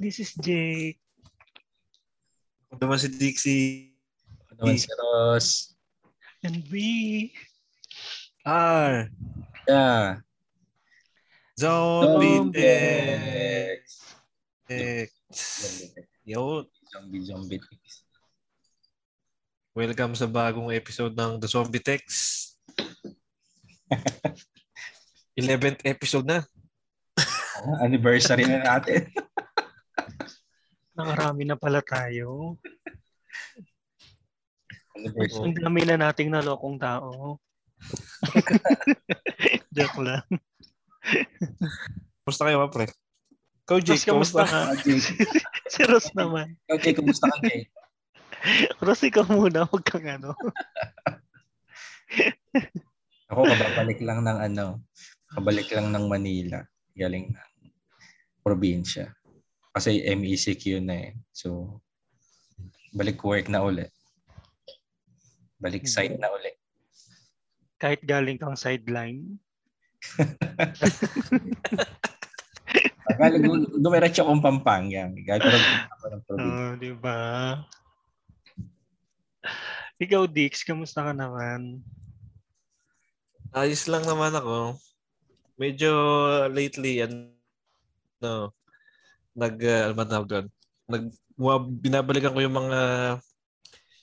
This is Jake. Ano naman si Dixie? Ano naman si Ross? And we R. Yeah. Zombie Zombie Tex. Tex. Yo, Zombie, zombie. welcome sa bagong episode ng The Zombie Tex. 11th episode na. Ah, Anniversary na natin. nakarami na pala tayo. Anniversary. Ang dami na nating nalokong tao. Joke lang. Kumusta kayo, pre? Ikaw, Jake, kumusta? ka? Ah, Jake. Si Ross naman. Okay, kumusta ka, Jake? Ross, ikaw muna. Huwag kang ano. Ako, kababalik lang ng ano, kabalik lang ng Manila. Galing ng probinsya. Kasi MECQ na eh. So, balik work na ulit. Balik site na ulit. Kahit galing kang sideline. Galing, dumiretso akong Pampanga. Gagawin ako ng probinsya. Oo, di ba? Ikaw, Dix, kamusta ka naman? Ayos lang naman ako. Medyo lately, ano, nag, uh, ano doon? Nag, binabalikan ko yung mga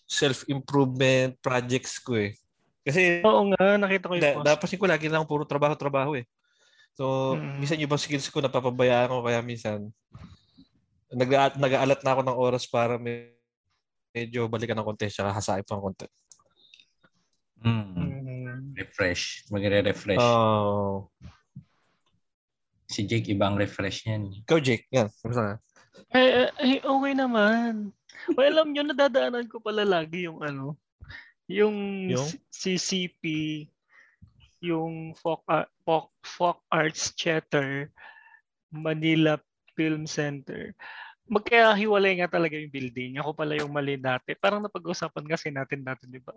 self-improvement projects ko eh. Kasi Oo nga, nakita ko yung da, post. napansin ko lagi lang puro trabaho-trabaho eh. So, Mm. minsan yung mga skills ko napapabayaan ko kaya minsan nag nag-aalat na ako ng oras para may, medyo balikan ng konti tsaka hasain pa ng konti. Mm. Mm. Refresh. Magre-refresh. Oh. Si Jake, ibang refresh niyan. Ikaw, Jake. Yan. Kamusta ka? Ay, ay, okay naman. Well, alam nyo, nadadaanan ko pala lagi yung ano, yung, Yung? CCP, yung folk, Ar- folk, folk Arts Theater, Manila Film Center. Magkahiwalay nga talaga yung building. Ako pala yung mali dati. Parang napag-usapan kasi natin dati, di ba?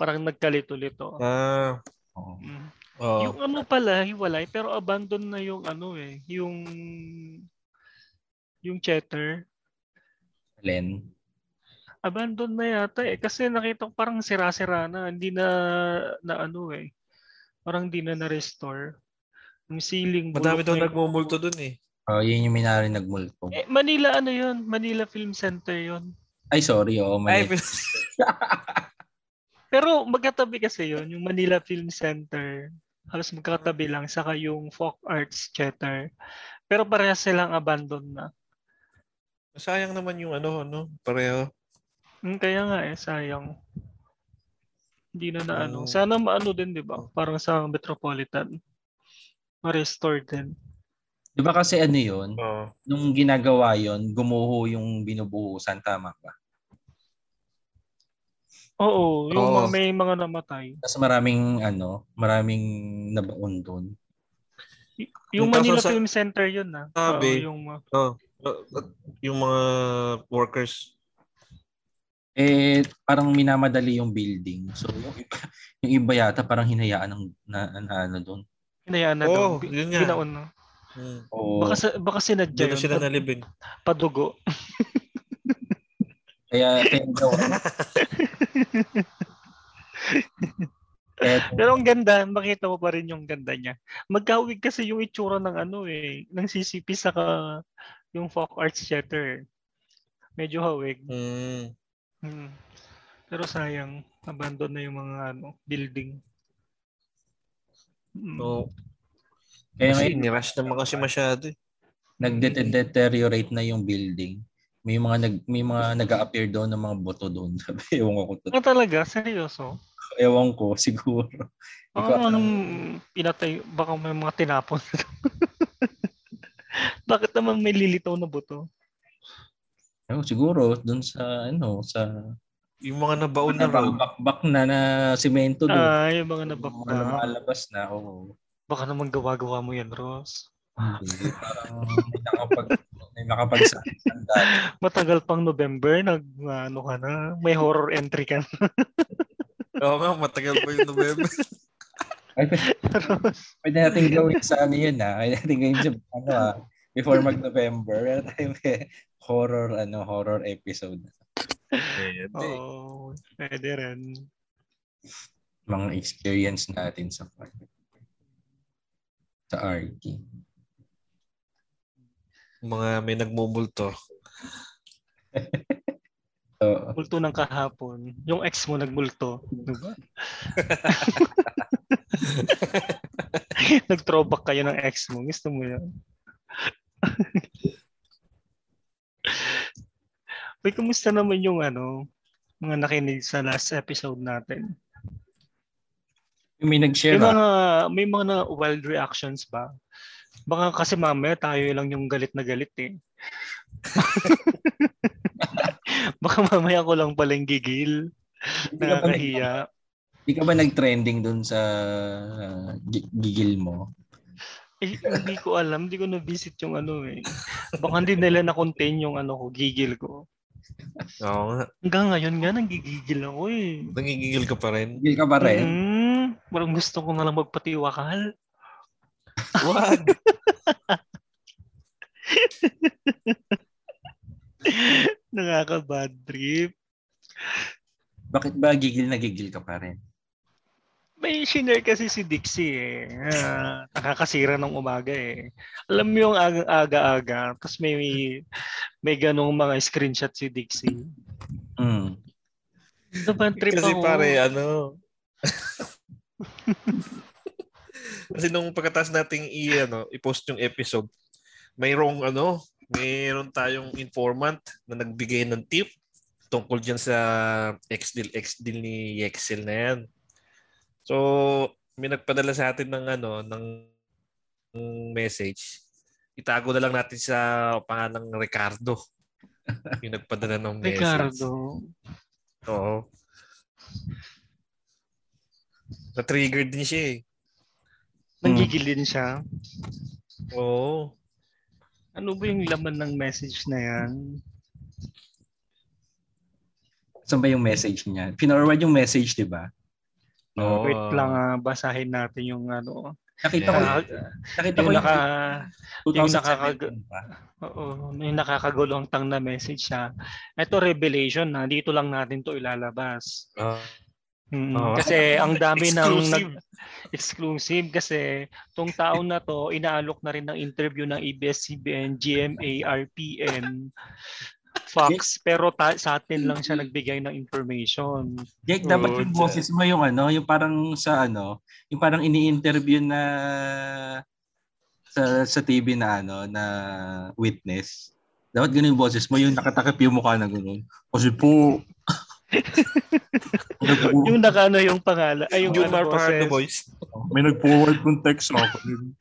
Parang nagkalito-lito. Ah. Oo. Mm. Oh. Yung ano pala, hiwalay, pero abandon na yung ano eh, yung yung chatter. Len. Abandon na yata eh. Kasi nakita ko parang sira-sira na. Hindi na, na ano eh. Parang hindi na na-restore. Yung ceiling. Madami daw nagmumulto dun eh. Oh, yun yung may narinig nagmulto. Eh, Manila ano yun? Manila Film Center yun. Ay, sorry. Oo, Ay, mali. Pero magkatabi kasi yun. Yung Manila Film Center. Halos magkatabi lang. Saka yung Folk Arts Theater. Pero parehas silang abandon na. sayang naman yung ano, ano, pareho. Hmm, kaya nga eh, sayang. Hindi na na ano. Mm. Sana maano din, di ba? Parang sa Metropolitan. Ma-restore din. Di ba kasi ano yun? Oh. Nung ginagawa yun, gumuho yung binubuhusan. Tama ba? Oo, yung Oo. mga, may mga namatay. Tapos maraming ano, maraming nabaon doon. Y- Yung Yung Manila sa- Film Center yun na. Sabi. yung mga- Oh. Yung mga workers. Eh, parang minamadali yung building. So, yung iba, yung iba yata parang hinayaan ng na, na, ano doon. hinayaan na Oh. Bi- yun nga. Binaon na. Hmm. Oo. Baka, sa, baka sinadya Doon na yun. sila nalibing. padugo. Kaya, kaya daw, kaya, Pero ang ganda, makita mo pa rin yung ganda niya. Magkawig kasi yung itsura ng ano eh, ng CCP saka yung folk arts theater. Medyo hawig. Hmm. Hmm. Pero sayang, abandon na yung mga ano, building. Mm. Oh. kaya ngayon, nirush naman kasi masyado eh. nagde-deteriorate na yung building. May mga nag may mga nag-appear doon ng mga boto doon. Ewan ko kung Ah, talaga? Seryoso? ewan ko siguro. Baka Ikaw, anong pinatay, baka may mga tinapon. Bakit naman may lilitaw na buto? Ewan, siguro doon sa ano sa Yung mga nabaon na road. bakbak na na semento doon. Ah, yung mga Mga nabakta. lumalabas na. Oo. Baka naman gawa-gawa mo yan, Ross. Hindi, parang nakapag may makapagsabi ng dati. Matagal pang November, nag, ano ka na, may horror entry ka na. Oo nga, matagal pa yung November. Ay, pwede, pwede natin gawin sa ano yun ah. Pwede natin gawin sa ano ah. Before mag-November, meron tayong may horror, ano, horror episode. Pwede. Oo, pwede rin. Mga experience natin sa sa RT. Mga may nagmumulto. So, Multo ng kahapon. Yung ex mo nagmulto. Diba? Nag-throwback kayo ng ex mo. Gusto mo yan? Uy, kumusta naman yung ano, mga nakinig sa last episode natin? may nag-share May mga, may mga na wild reactions ba? Baka kasi mamaya tayo lang yung galit na galit eh. Baka mamaya ko lang palang gigil. Hindi ka ba, nag- Nakakahiya. hindi ka ba nag-trending dun sa gi- gigil mo? Eh, hindi ko alam. Hindi ko na-visit yung ano eh. Baka hindi nila na-contain yung ano ko, gigil ko. Oo nga. Hanggang ngayon nga, nanggigigil ako eh. Nangigigil ka pa rin. Gigil ka pa rin? Mm, parang gusto ko na lang magpatiwakal. Wag! Nakaka-bad trip. Bakit ba gigil na gigil ka pa rin? May shinare kasi si Dixie eh. Ah, nakakasira ng umaga eh. Alam mo yung aga- aga-aga, tapos may, may ganong mga screenshot si Dixie. Mm. Ito ba trip Kasi ako? pare, ano... Kasi nung pagkatapos nating i, ano, i-post yung episode, mayroong ano, mayroon tayong informant na nagbigay ng tip tungkol dyan sa ex-deal, ex-deal ni Yexel na yan. So, may nagpadala sa atin ng ano, ng, ng message. Itago na lang natin sa pangalang Ricardo. yung nagpadala ng message. Ricardo. Oo. Na-trigger din siya eh. Nanggigil din siya. Oo. Ano ba yung laman ng message na yan? Saan ba yung message niya? Pinorward yung message, di ba? Oo. Wait lang, ah, basahin natin yung ano. Nakita ko, Ah, nakita ko yung yung naka, yung 2017 nakakag- pa. oo, yung nakakagulong tang na message siya. Ito revelation na dito lang natin to ilalabas. Ah. Mm, Oo. Kasi ang dami ng Exclusive. nag, exclusive kasi tong taon na to inaalok na rin ng interview ng ABS-CBN, GMA, RPN, Fox pero ta- sa atin lang siya nagbigay ng information. Jake, dapat yung boses mo yung ano, yung parang sa ano, yung parang ini-interview na sa sa TV na ano, na witness. Dapat ganun yung boses mo, yung nakatakip yung mukha na ganun. Kasi po, Yung nakano yung pangalan ay yung Jumar ano, boses. Boys. may nag-forward kong text sa akin.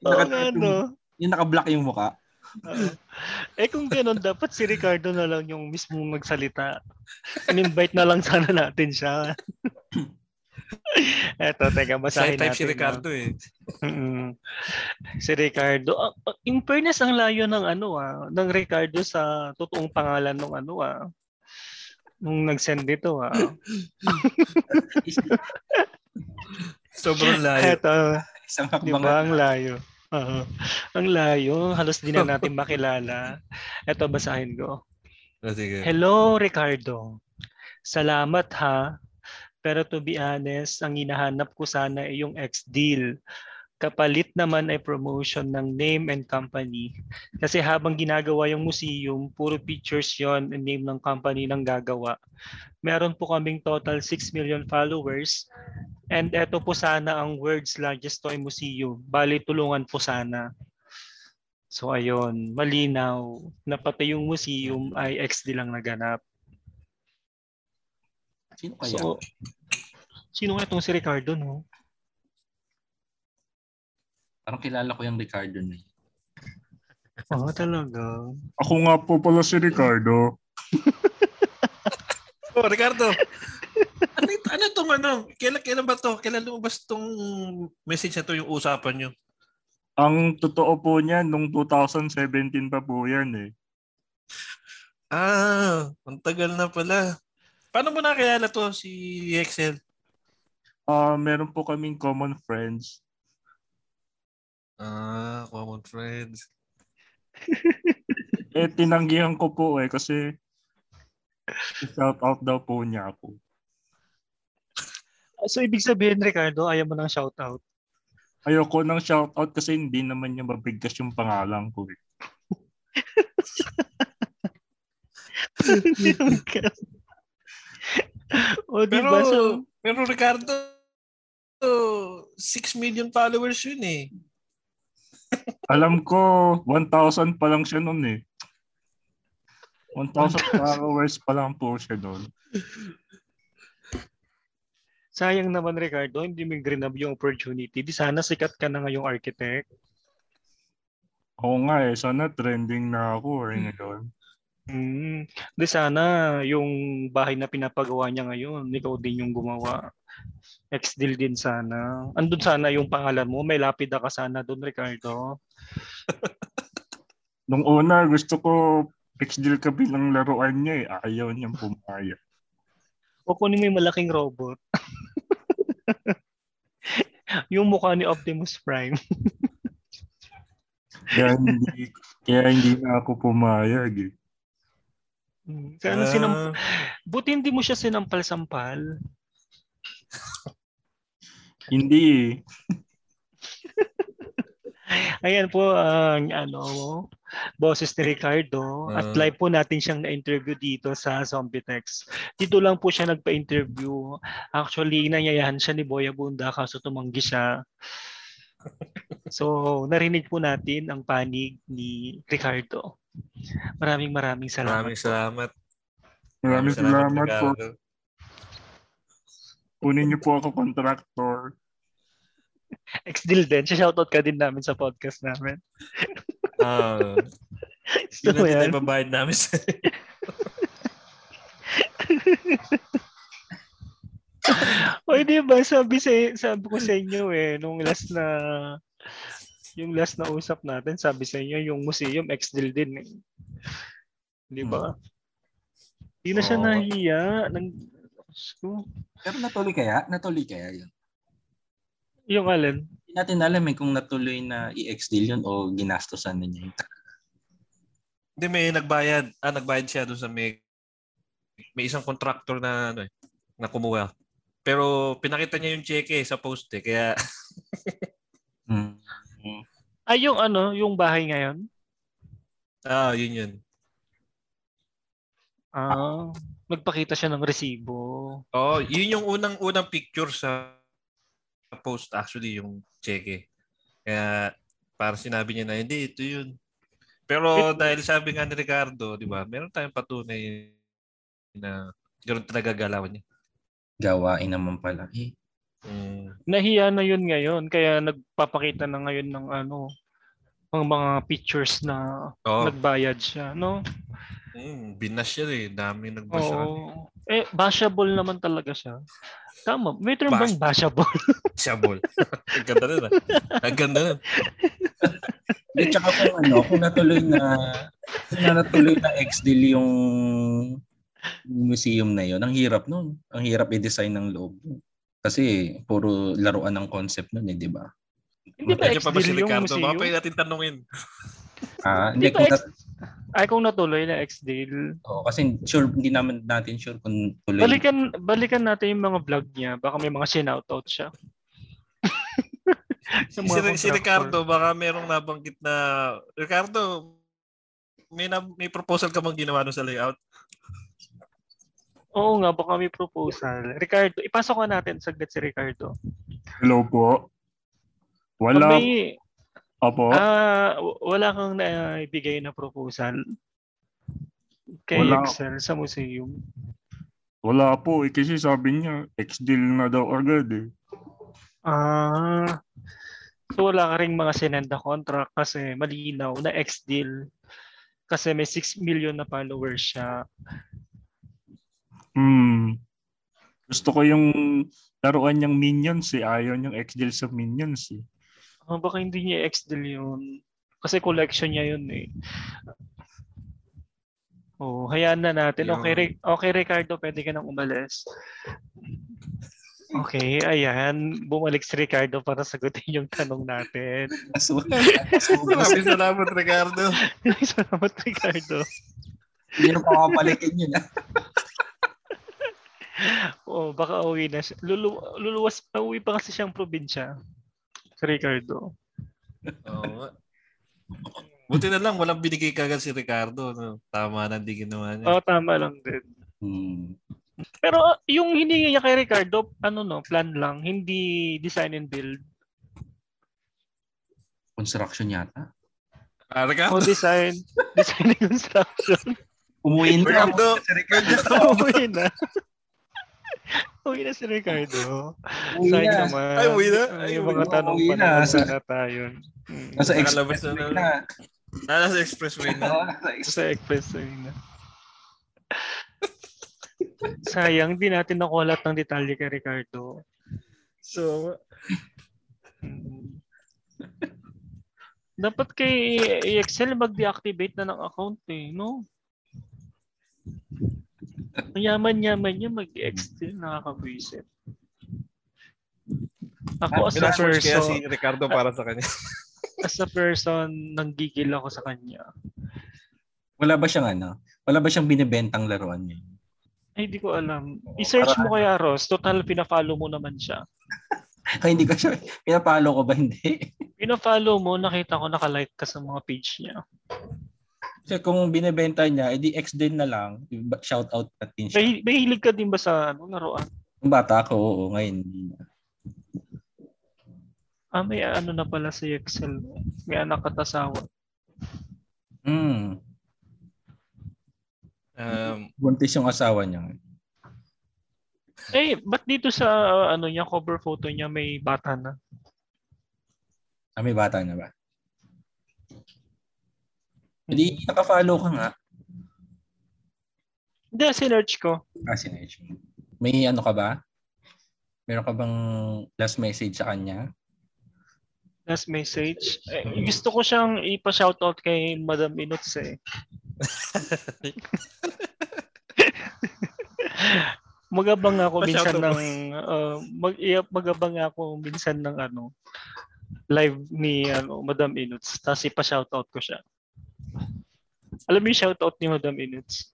Oo nga, no? Yung naka-block yung mukha. Oo. eh kung gano'n, dapat si Ricardo na lang yung mismong magsalita. In-invite na lang sana natin siya. Eto, teka, basahin natin. si no? Ricardo eh. Mm-mm. Si Ricardo. Ah, ah, in fairness, ang layo ng ano ah, ng Ricardo sa totoong pangalan ng ano ah. Nung nag-send dito ah. Sobrang layo. Eto, Isang di hakbang ba ang layo? Oo. ang layo. Halos di na natin makilala. Eto, basahin ko. Ah, sige. Hello, Ricardo. Salamat ha. Pero to be honest, ang hinahanap ko sana ay yung ex-deal. Kapalit naman ay promotion ng name and company. Kasi habang ginagawa yung museum, puro pictures yon and name ng company ng gagawa. Meron po kaming total 6 million followers. And eto po sana ang world's largest toy museum. Bali, tulungan po sana. So ayun, malinaw na pati yung museum ay XD lang naganap. Sino kaya? So, sino nga itong si Ricardo, no? Parang kilala ko yung Ricardo na yun. Oo, talaga. Ako nga po pala si Ricardo. Oh, Ricardo. ano, ito- ano tong ano? Kailan, kailan ba to? Kailan lumabas tong message na to yung usapan nyo? Ang totoo po niyan, nung 2017 pa po yan eh. Ah, ang tagal na pala. Paano mo nakilala to si Excel? Ah, meron po kaming common friends. Ah, common friends. Eh, tinanggihan ko po eh kasi shout out daw po niya ako. So, ibig sabihin, Ricardo, ayaw mo ng shoutout. Ayoko ng shout out kasi hindi naman niya mabigkas yung pangalan ko eh. Pero, ba? So, pero Ricardo, 6 million followers yun eh. Alam ko, 1,000 pa lang siya noon eh. 1,000 followers pa lang po siya doon. sayang naman, Ricardo, hindi mo grab yung opportunity. Di sana sikat ka na ngayong architect. Oo nga eh, sana trending na ako eh ngayon. Hmm. Di sana yung bahay na pinapagawa niya ngayon, ikaw din yung gumawa. Ex-deal din sana. Andun sana yung pangalan mo. May lapida ka sana doon, Ricardo. Nung una, gusto ko ex-deal ka bilang laruan niya eh. Ayaw niyang pumaya. O kunin mo yung malaking robot. yung mukha ni Optimus Prime. Kaya hindi, kaya hindi na ako pumayag eh. Hmm. Sana Ah, sinam... Buti hindi mo siya sinampal-sampal. Hindi. Ayan po ang ano, boses ni Ricardo at Ah. live po natin siyang na-interview dito sa Zombietex. Dito lang po siya nagpa-interview. Actually, nanyayahan siya ni Boy Abunda kaso tumanggi siya. So, narinig po natin ang panig ni Ricardo. Maraming maraming salamat. maraming salamat. Maraming salamat po. Ricardo. Kunin niyo po ako contractor. Ex-deal din. Shoutout ka din namin sa podcast namin. Ah, Gusto yun mo yan? ibabayad namin sa... O di ba sabi sa sabi ko sa inyo eh nung last na yung last na usap natin sabi sa inyo yung museum ex-deal din eh. Di ba? Hindi na siya Oo. nahiya ng so, Pero natuloy kaya? Natuloy kaya yun? yung alin. Hindi natin alam eh kung natuloy na i-ex-deal yun o ginastosan na niya yung Hindi, may nagbayad. Ah, nagbayad siya doon sa may... May isang contractor na ano eh, na kumuha. Pero pinakita niya yung cheque sa post eh. Kaya Hmm. Ay yung ano, yung bahay ngayon. ah, yun yun. Ah, nagpakita siya ng resibo. Oh, yun yung unang-unang picture sa post actually yung cheque. Kaya para sinabi niya na hindi ito yun. Pero dahil sabi nga ni Ricardo, di ba? Meron tayong patunay na ganoon talaga galawan niya. Gawain naman pala. Eh, Mm. Nahiya na yun ngayon kaya nagpapakita na ngayon ng ano ng mga pictures na Oh, nagbayad siya, no? mm, binas siya eh. Dami nagbasa. Oo. Eh, bashable naman talaga siya. Tama. May term bang bashable? Shabol. Ang ganda nun ah. Ang ganda nun. At saka kung ano, kung natuloy na kung na natuloy na ex-deal yung museum na yun, ang hirap nun. Ang hirap i-design ng loob. Kasi puro laruan ng concept nun eh, di ba? Hindi ba Medyo pa ba si Ricardo? Baka pwede natin tanungin. Ah, Hindi hindi ex- nat- Ay, kung natuloy na ex-deal. Oo, kasi sure hindi naman natin sure kung tuloy. Balikan, balikan natin yung mga vlog niya. Baka may mga sinoutout siya. Si, si. Ricardo, baka merong nabanggit na, Ricardo, may, na, may proposal ka bang ginawa nun sa layout? Oo nga, baka may proposal. Ricardo, ipasok ka natin saglit si Ricardo. Hello po. Pag Wala. may, Apo. ah, w- wala kang naibigay na proposal kay Wala. Excel sa museum. Wala po eh. Kasi sabi niya, ex-deal na daw agad eh. Ah, so wala ka rin mga sinenda contract kasi malinaw na ex-deal kasi may 6 million na followers siya. Hmm. Gusto ko yung laruan niyang Minions eh. Ayaw niyang ex-deal sa Minions eh. Ah, baka hindi niya ex-deal yun. Kasi collection niya yun eh. Oh, hayaan na natin. Okay, Ri- okay Ricardo, pwede ka nang umalis. Okay, ayan. Bumalik si Ricardo para sagutin yung tanong natin. Maraming salamat, Ricardo. Salamat, Ricardo. Hindi na papapalikin yun. ah. Oh, baka uwi na siya. Lulu luluwas pa, uwi pa kasi siyang probinsya. Si Ricardo. Oo nga. Buti na lang, walang binigay kagad si Ricardo. No? Tama na, hindi ginawa niya. Oo, tama lang din. Hmm. Pero uh, yung hiningi niya kay Ricardo, ano no, plan lang, hindi design and build. Construction yata. Ah, Ricardo, design, design and construction. Umuwi na. Ricardo, Si Ricardo. uwi na. Uwi na si Ricardo. Uwi Sayang na. naman. Ay, uwi na? Ay, Ay, yung uwi mga na. tanong Uwi pa na. naman Sa- sana tayo. Hmm. Nasa expressway na na. nasa expressway na. Nasa expressway. Na. Sayang, di natin nakuha lahat ng detalye kay Ricardo. So. Dapat kay Excel mag-deactivate na ng account eh, no? Yaman-yaman niya mag-Excel, nakakabwisit. Ako as a pinaswatch kaya si person, Ricardo para sa kanya. as a person, nanggigil ako sa kanya. Wala ba siyang ano? Wala ba siyang binibentang laruan niya? Ay, di ko alam. I-search mo kaya, Ross. Total, pina-follow mo naman siya. Ay, hindi ko siya. Pinapalo ko ba hindi? Pina-follow mo, nakita ko nakalike ka sa mga page niya. Kasi kung binibenta niya, edi X din na lang. Shout out natin siya. May, may hilig ka din ba sa ano, laruan? Yung bata ko, oo, ngayon. hindi na. Ah, may ano na pala si Excel. May anak at asawa. Hmm. Um, Buntis yung asawa niya. Eh, ba't dito sa ano niya, cover photo niya may bata na? Ah, may bata na ba? Hindi, nakafollow ka nga. Hindi, sinerch ko. Ah, sinerge mo. May ano ka ba? Meron ka bang last message sa kanya? Last message. Eh, gusto ko siyang ipa-shoutout kay Madam Inuts eh. magabang ako minsan ng uh, mag magabang ako minsan ng ano live ni ano Madam Inuts tapos ipa-shoutout ko siya. Alam mo yung shoutout ni Madam Inuts?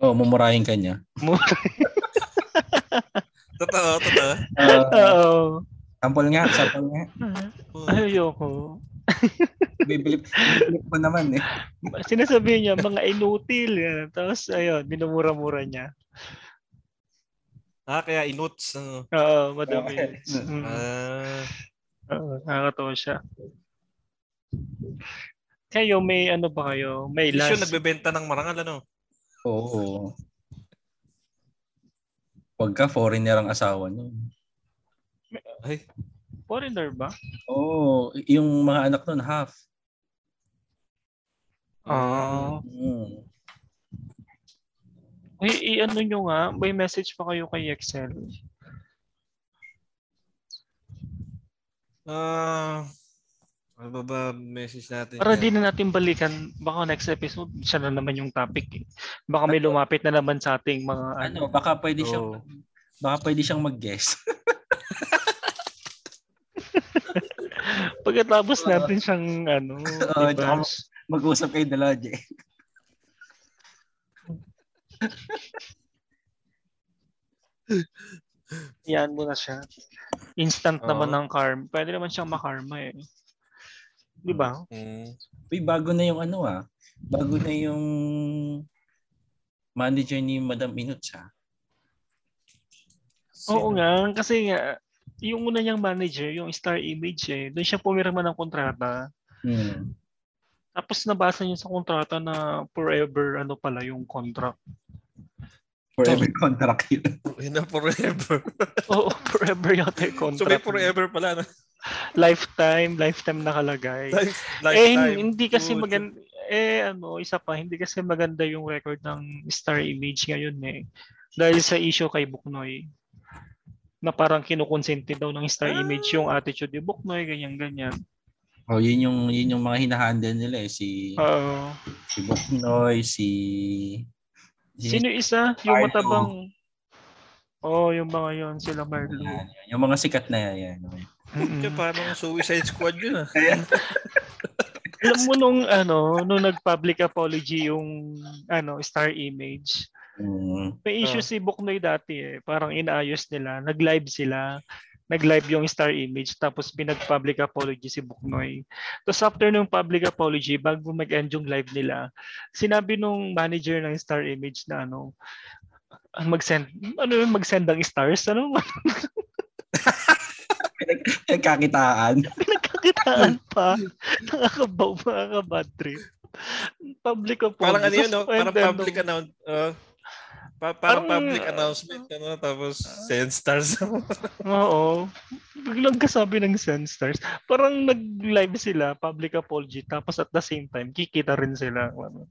Oo, oh, mumurahin ka niya. totoo, totoo. Uh, Oo. sample nga, sample nga. Ayoko. Bibilip, bibilip ko naman eh. Sinasabi niya, mga inutil. Yan. Tapos, ayun, minumura-mura niya. Ah, kaya inuts. Ano. Oo, Madam Okay. Inuts. Mm. Ah, Oo, nakakatawa siya. Kayo, may ano ba kayo? May last. nagbebenta ng marangal, ano? Oo. Huwag ka, foreigner ang asawa nun. Ay, Foreigner ba? Oo, yung mga anak nun, half. Oo. Mm. Ay, i-ano nyo nga, may message pa kayo kay Excel. Ah, ano ba message natin? Para dyan? di na natin balikan, baka next episode, siya na naman yung topic. Eh. Baka may lumapit na naman sa ating mga ano. Ano, baka pwede siyang Oo. baka pwede siyang mag-guess. Pagkatapos natin siyang ano, diba? tsaka- Mag-usap kayo dalawa, Jay. Yan mo na siya. Instant Oo. naman ng karma. Pwede naman siyang makarma eh. Di ba? Mm. Uy, bago na yung ano ah. Bago na yung manager ni Madam Inuts ah. Oo nga, kasi nga, yung una niyang manager, yung Star Image eh, doon siya pumirma ng kontrata. Hmm. Tapos nabasa niya sa kontrata na forever ano pala yung contract. Forever contract yun. Yun na forever. Oo, forever yata yung so may contract. forever pala. No? Lifetime, lifetime nakalagay. Life, eh, lifetime. hindi kasi Puta. maganda, eh ano, isa pa, hindi kasi maganda yung record ng Star Image ngayon eh. Dahil sa issue kay Buknoy na parang kinukonsente daw ng Star Image yung attitude ni Buknoy, ganyan-ganyan. Oh, yun yung yun yung mga hinahandle nila eh si Oo. si Boknoy, si Sino isa? Yung Marlo. matabang... Oh, yung mga yon sila Marlo. Yan, yan. Yung mga sikat na yan. Mm-mm. Yung parang Suicide Squad yun ah. Alam mo nung ano, nung nag-public apology yung ano, Star Image. Mm. May issue Ah. si Buknoy dati eh. Parang inaayos nila. Nag-live sila. Nag-live yung Star Image tapos pinag-public apology si Buknoy. Tapos after nung public apology, bago mag-end yung live nila, sinabi nung manager ng Star Image na ano, mag-send, ano yun, mag-send ng stars, ano, Kakitaan. pinagkakitaan pa. Nakakabaw, nakaka-bad trip. Public apology. Parang ano yun, no? Parang public nung- announce. Uh, pa- parang Parang- public announcement, ano, tapos send stars. Oo. Biglang kasabi ng Sendstars. Parang nag-live sila, public apology, tapos at the same time, kikita rin sila. Ano.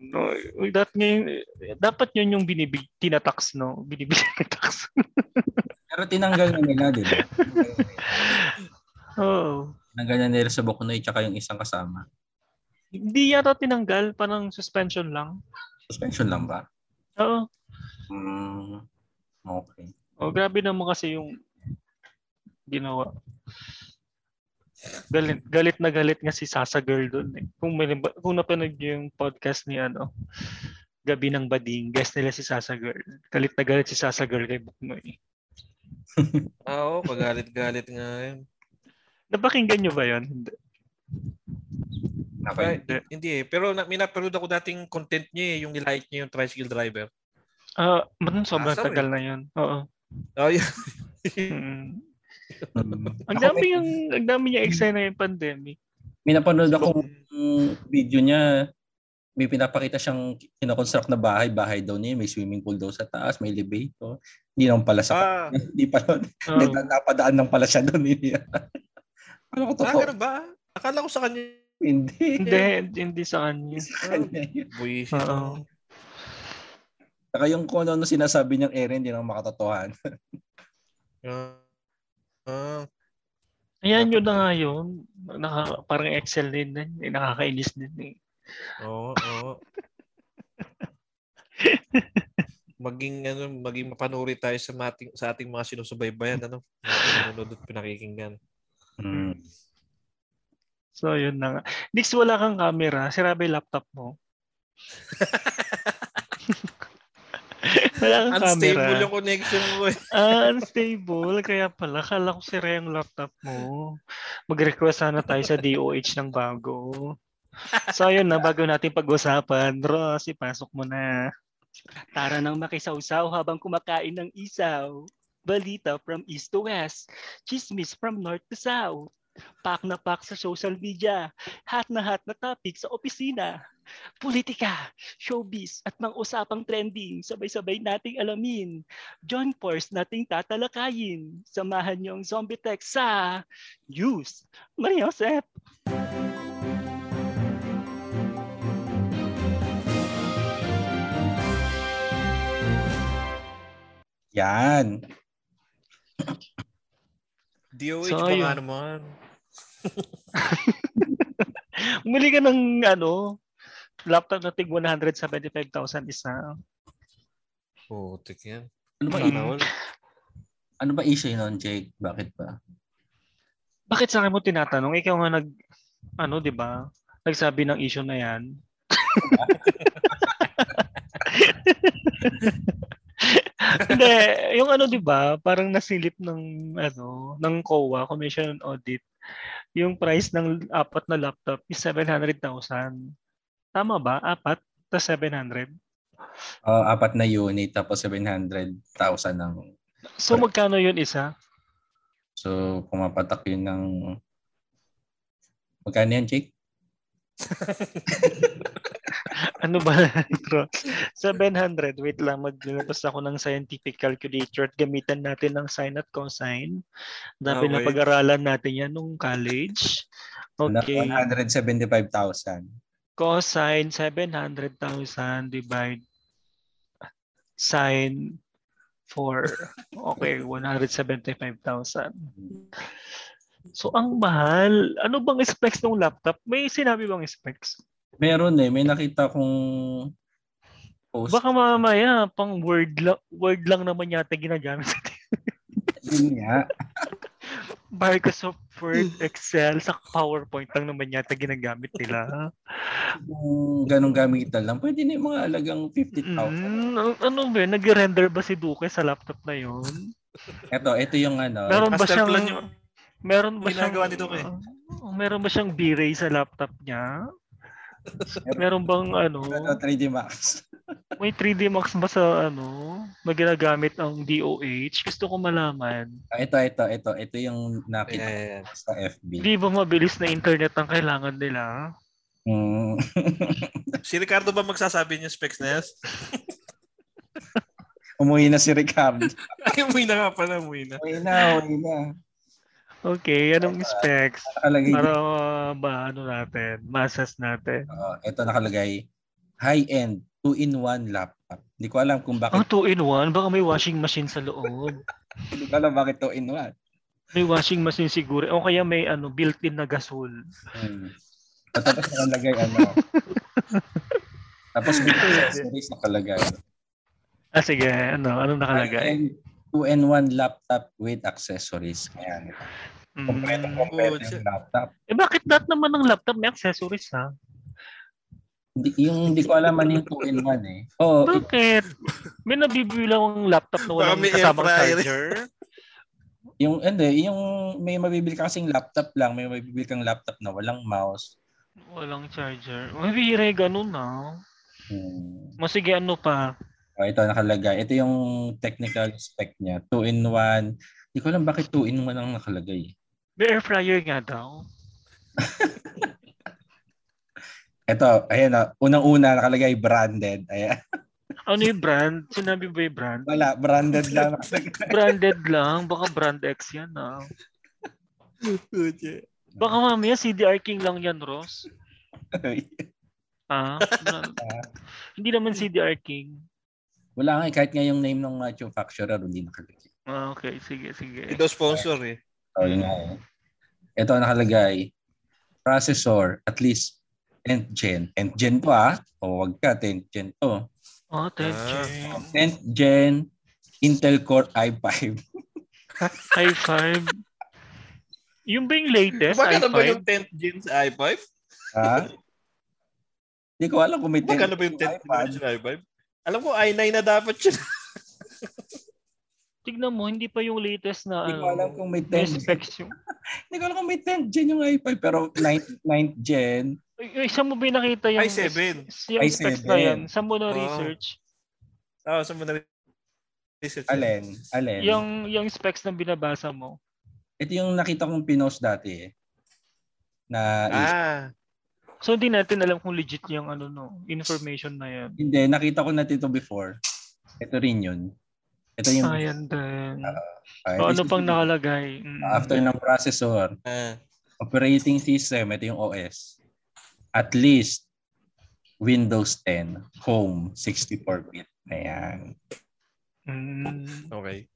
No, that ngayon, dapat yun yung binibig, tinatax, no? Binibigyan ng tax. Pero tinanggal na nila, di ba? Oo. Tinanggal na nila sa Buknoy tsaka yung isang kasama. Hindi yata tinanggal, parang suspension lang. Suspension lang ba? Oo. Mm, okay. Oh, grabe naman kasi yung ginawa. Galit, galit na galit nga si Sasa Girl doon eh. Kung, may, kung napanood niyo yung podcast ni ano, Gabi ng Bading, guest nila si Sasa Girl. Galit na galit si Sasa Girl kay Buknoy. Ah, Oo, pagalit-galit nga yun. Napakinggan niyo ba yun? Hindi. Okay. Ay, hindi eh. Pero na, minapanood ako dating content niya eh, yung nilike niya yung tricycle driver. Ah, man sobrang eh. tagal na yun. Oo. Oh, yeah. Mm. Mm. Ang Ako, dami may, yung ang dami niya eksena yung pandemic. may napanood akong video niya. May pinapakita siyang kinoconstruct na bahay. Bahay daw niya. May swimming pool daw sa taas. May elevator. Hindi naman pala sa... ah, Hindi pala. Oo. Nagda- Napadaan lang pala siya doon. Ano ko to? ah, ganun ba? Akala ko sa kanya. Hindi. Hindi, hindi sa kanya. Sa kanya yun. Buwisit. Oo. Saka yung kung ano sinasabi niyang ere, hindi naman makatotohan. Ah, ah, Ayan yun na nga yun. Naka, parang Excel din din. Eh, nakakainis din eh. Oo, oo. maging ano, maging mapanuri tayo sa ating sa ating mga sinusubaybayan ano, mga pinanonood at pinakikinggan. Mm. So yun na nga. Dix, wala kang camera. Sira ba yung laptop mo? wala kang Unstable camera. yung connection mo. eh. Ah, unstable. Kaya pala, kala ko sira yung laptop mo. Mag-request sana tayo sa DOH ng bago. So yun na, bago natin pag-usapan. Ross, ipasok mo na. Tara nang makisawsaw habang kumakain ng isaw. Balita from east to west. Chismis from north to south. Pak na pak sa social media. Hat na hat na topic sa opisina. Politika, showbiz at mga usapang trending sabay-sabay nating alamin. John Force nating tatalakayin. Samahan niyo ang zombie tech sa News. Maria Josep. Yan. DOH So, pa ayun. nga naman. Umili ka ng ano, laptop na tig 175,000 isa. Putik yan. Ano ba, Mm. Sana all. ano ba issue nun, Jake? Bakit ba? Bakit sa akin mo tinatanong? Ikaw nga nag, ano, di ba? Nagsabi ng issue na yan. Hindi, yung ano 'di ba, parang nasilip ng ano, ng COA, Commission on Audit. Yung price ng apat na laptop is 700,000. Tama ba? Apat ta 700. Oh, apat na unit tapos 700,000 ng So magkano yun isa? So, pumapatak yun ng... Magkano yan, Jake? Ano ba? Bro? 700. Wait lang, maglabas ako ng scientific calculator at gamitan natin ng sine at cosine. Dami na Okay. pag-aralan natin yan nung college. Okay. 175,000. Cosine 700,000 divide sine 4. Okay, 175,000. So ang mahal. Ano bang specs ng laptop? May sinabi bang specs? Meron eh. May nakita kong post. Baka mamaya, pang word lang, word lang naman yata ginagamit sa Yun nga. Microsoft Word, Excel, sa PowerPoint lang naman yata ginagamit nila. Kung ganong gamitan lang, pwede na yung mga alagang 50,000. Mm, ano- ano ba, nag-render ba si Duque sa laptop na yun? Ito, ito yung ano. Meron ba siyang plan yung meron ba siyang ginagawa ni Duque. uh, meron ba siyang V-Ray sa laptop niya? Meron bang ano, Ito, 3D Max. may 3D Max ba sa ano, na ginagamit ang DOH? Gusto ko malaman. Ah, Ito, ito, ito. Ito yung nakita ko sa FB. Hindi ba mabilis na internet ang kailangan nila? Mm. Si Ricardo ba magsasabi niya specs na yan? Umuwi na si Ricardo. Ay, umuwi na nga pala, umuwi na. Umuwi na, umuwi na. Okay, anong specs? Nakalagay Para dito. uh, ba ano natin, masas natin. Oo, ito nakalagay. High-end, 2-in-1 laptop. Hindi ko alam kung Ang bakit. 2-in-1, baka may washing machine sa loob. Hindi ko alam bakit 2-in-1. May washing machine siguro. O kaya may ano, built-in na gasol. Hmm. At Tapos nakalagay ano. Tapos may accessories nakalagay. Ah, sige. Ano? Anong nakalagay? High-end, 2-in-1 laptop with accessories. Ayan. Kompleto, Mm. kompleto Oh, yung laptop. Eh bakit lahat naman ng laptop may accessories ha? Hindi, yung hindi ko alam ano yung 2-in-1 eh. Oo, oh, Bakit? May nabibili akong laptop na walang kasamang air fryer. charger. yung hindi, yung may mabibili ka kasing laptop lang, may mabibili kang laptop na walang mouse. Walang charger. Yung ganun na. Hmm. O sige, ano pa? Oh, ito nakalagay. Ito yung technical spec niya. 2-in-1. Hindi ko alam bakit 2-in-1 ang nakalagay. May air fryer nga daw. Ito, ayan na. Unang-una nakalagay branded. Ayan. Ano yung brand? Sinabi ba yung brand? Wala, branded lang. Branded lang. Baka brand X yan ah. Baka mamaya CDR King lang yan, Ross. Ah? Brand- Hindi naman CDR King. Wala nga eh, kahit nga yung name ng manufacturer hindi nakalagay. Ah, okay. Sige, sige. Ito sponsor eh. So, yun nga eh. Ito nakalagay. Processor, at least 10th gen. 10th gen to ah. O wag ka, 10th gen to. Oh, 10 Ah. gen. 10th gen Intel Core i5. High five. Yung ba yung latest? Magkano ba i5? yung 10th gen sa i5? ha? Hindi ko alam kung may 10th Magkano ba yung 10th iPad. gen sa i5? Alam ko i9 na dapat yun. Tignan mo, hindi pa yung latest na Hindi ko alam kung may may 10th gen. specs yung... Hindi ko alam kung may 10th gen yung i5 pero 9th, 9th gen. Ay, saan mo ba yung nakita yung... i7. Yung i7. specs na yan? Saan mo na Oo. research? Oo, sa muna research. yun. Alin? Alin? Yung, yung specs na binabasa mo. Ito yung nakita kong pinost dati eh. Na Ah, So hindi natin alam kung legit yung ano no, information na yan. hindi, nakita ko na ito before. Ito rin yun. Ito yung Ayan din. So, ito ano pang nakalagay? Mm. After ng processor, ah. operating system, ito yung OS. At least Windows 10 Home 64-bit. Ayan. Mm. Okay.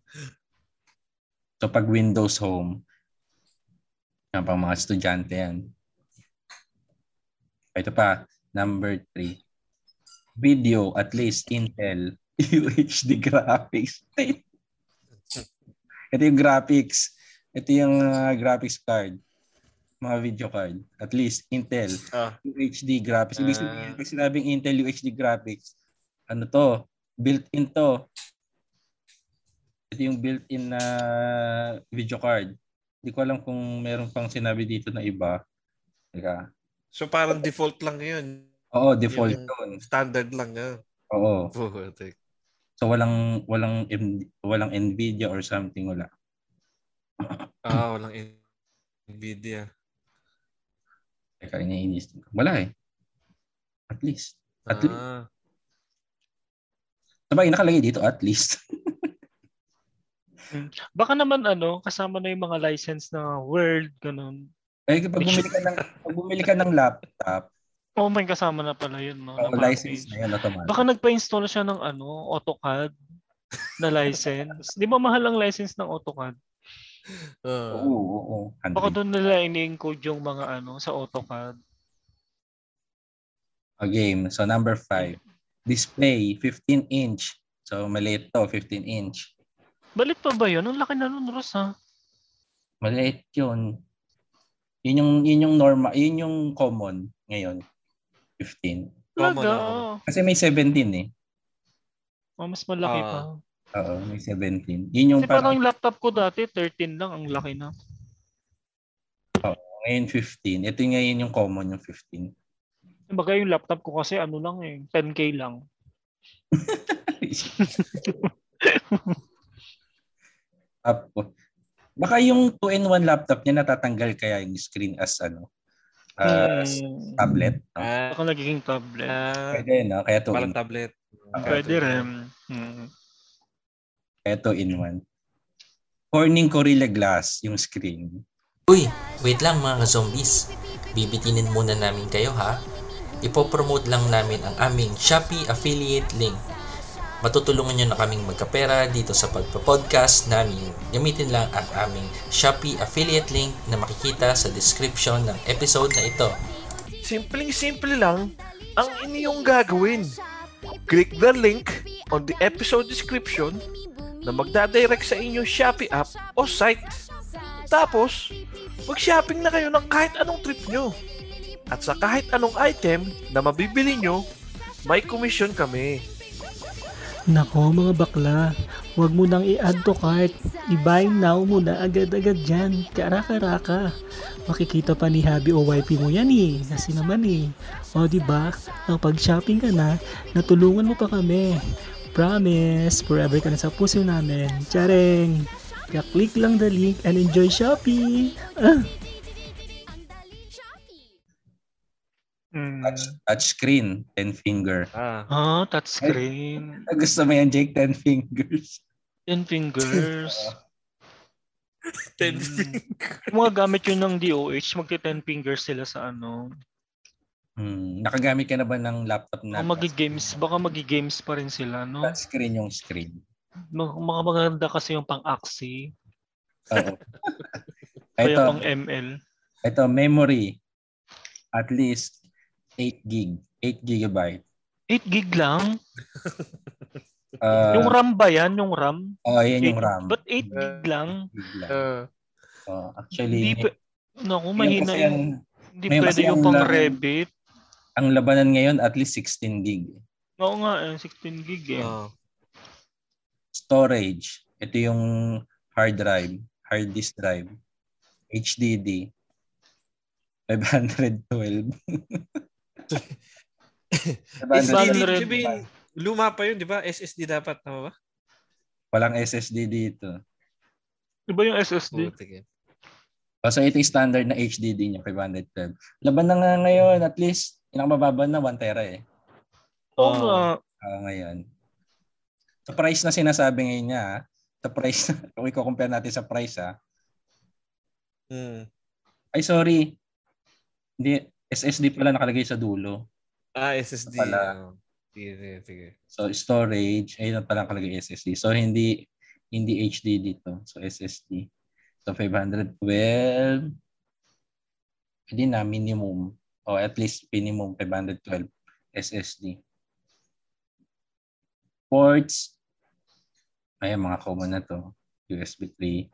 So pag Windows Home, yan pang mga estudyante yan. Ito pa, number 3. Video, at least Intel UHD graphics. Ito yung graphics. Ito yung uh, graphics card. Mga video card. At least Intel Ah. UHD graphics. Ibig sabihin, pag sinabing Intel UHD graphics, ano to? Built-in to. Ito yung built-in na video card. Hindi ko alam kung meron pang sinabi dito na iba. Teka. So parang default lang yun. Oo, default Yung- yun. Standard lang yun. Oo. Putik. So walang walang walang Nvidia or something wala. Ah, walang in- Nvidia. Teka, iniinis. Wala eh. At least. At least. Ah. Sabay, nakalagay dito at least. Baka naman ano, kasama na yung mga license na Word, ganun. Eh, pag bumili ka ng, pag bumili ka ng laptop, Oh, may kasama na pala yun, no? uh, na license na yun automatic. Baka nagpa-install siya ng ano, AutoCAD na license. Di ba mahal ang license ng AutoCAD? Ah. Oo, oo, oo. Baka 100. doon nila ini-encode yung mga ano sa AutoCAD. A game. So number five. Display, 15 inch. So maliit to, 15 inch. Balit pa ba yun? Ang laki na nun, Ross, ha? Maliit yun. Yun yung, yun yung normal, yun yung common ngayon. 15. Common ako. Kasi may 17 eh. Oh, mas malaki Ah. pa. Oo, may 17. Yun yung Kasi parang parang yung laptop ko dati, 13 lang. Ang laki na. ngayon 15. Ito yung ngayon yung common yung 15. Kumbaga yung laptop ko kasi ano lang eh, 10k lang. Tapos, baka yung 2-in-1 laptop niya natatanggal kaya yung screen as ano, as Hmm, tablet. no? Ah, baka nagiging tablet. ah, Pwede, no? Kaya 2 parang in, tablet. Pwede rin. Hmm. kaya 2 in 1. Corning Gorilla Glass yung screen. Uy, wait lang mga zombies. Bibitinin muna namin kayo ha. Ipopromote lang namin ang aming Shopee affiliate link. Matutulungan nyo na kaming magkapera dito sa pagpa-podcast namin. Gamitin lang ang aming Shopee affiliate link na makikita sa description ng episode na ito. Simpleng-simple lang ang inyong gagawin. Click the link on the episode description na magdadirect sa inyong Shopee app o site. Tapos, mag-shopping na kayo ng kahit anong trip nyo. At sa kahit anong item na mabibili nyo, may commission kami. Nako mga bakla, huwag mo nang i-add to cart. I-buy now mo na agad-agad dyan. Karaka-raka. Makikita pa ni Habi o YP mo yan eh. Kasi naman eh. O di ba? Ang pag-shopping ka na, natulungan mo pa kami. Promise, forever ka na sa puso namin. Tsareng! Kaya click lang the link and enjoy shopping. Ah. Hmm. Touch, touch screen, 10 finger. Ah, Ah, touchscreen. Gusto mo yan, Jake? 10 fingers. 10 fingers. ten Hmm. Yung mga gamit yun ng DOH, magti 10 fingers sila sa ano. Hmm. Nakagamit ka na ba ng laptop na Baka magi-games, baka magi-games pa rin sila, no? touch screen yung screen? Mga mga maganda kasi yung pang-axi, Oo. kaya ito, pang ML. ito, memory. At least 8 gig. 8 gigabyte. 8 gig lang? Uh, yung RAM ba yan? Yung RAM? oh, yan yung RAM. Ba't 8 gig lang? Gig lang. ah, Oh, Hindi, actually, pa- naku, mahina yung, hindi pwede yung ang pang lang- Revit. ang labanan ngayon at least 16 gig. Oo nga, eh, 16 gig eh. ah. Storage. Ito yung hard drive, hard disk drive. HDD. 512. 500. Sabihin, luma pa yun, di ba? SSD dapat, tama ba? Walang SSD dito. Di ba yung SSD? Putik yan. O, so ito yung standard na HDD niya, 512. Laban na nga ngayon, at least, pinakamababa na 1 tera eh. Oo Ah. nga. Ah, ngayon. Sa price na sinasabi ngayon niya, ah, sa price, kung i-compare natin sa price ah, Hmm. ay sorry, hindi, SSD pala nakalagay sa dulo. Ah, SSD. Pala. Sige, sige, sige. So storage, ayun pala nakalagay SSD. So hindi hindi HD dito. So SSD. So 512. Pwede na minimum o at least minimum 512 SSD. Ports. Ayan mga common na to. USB 3.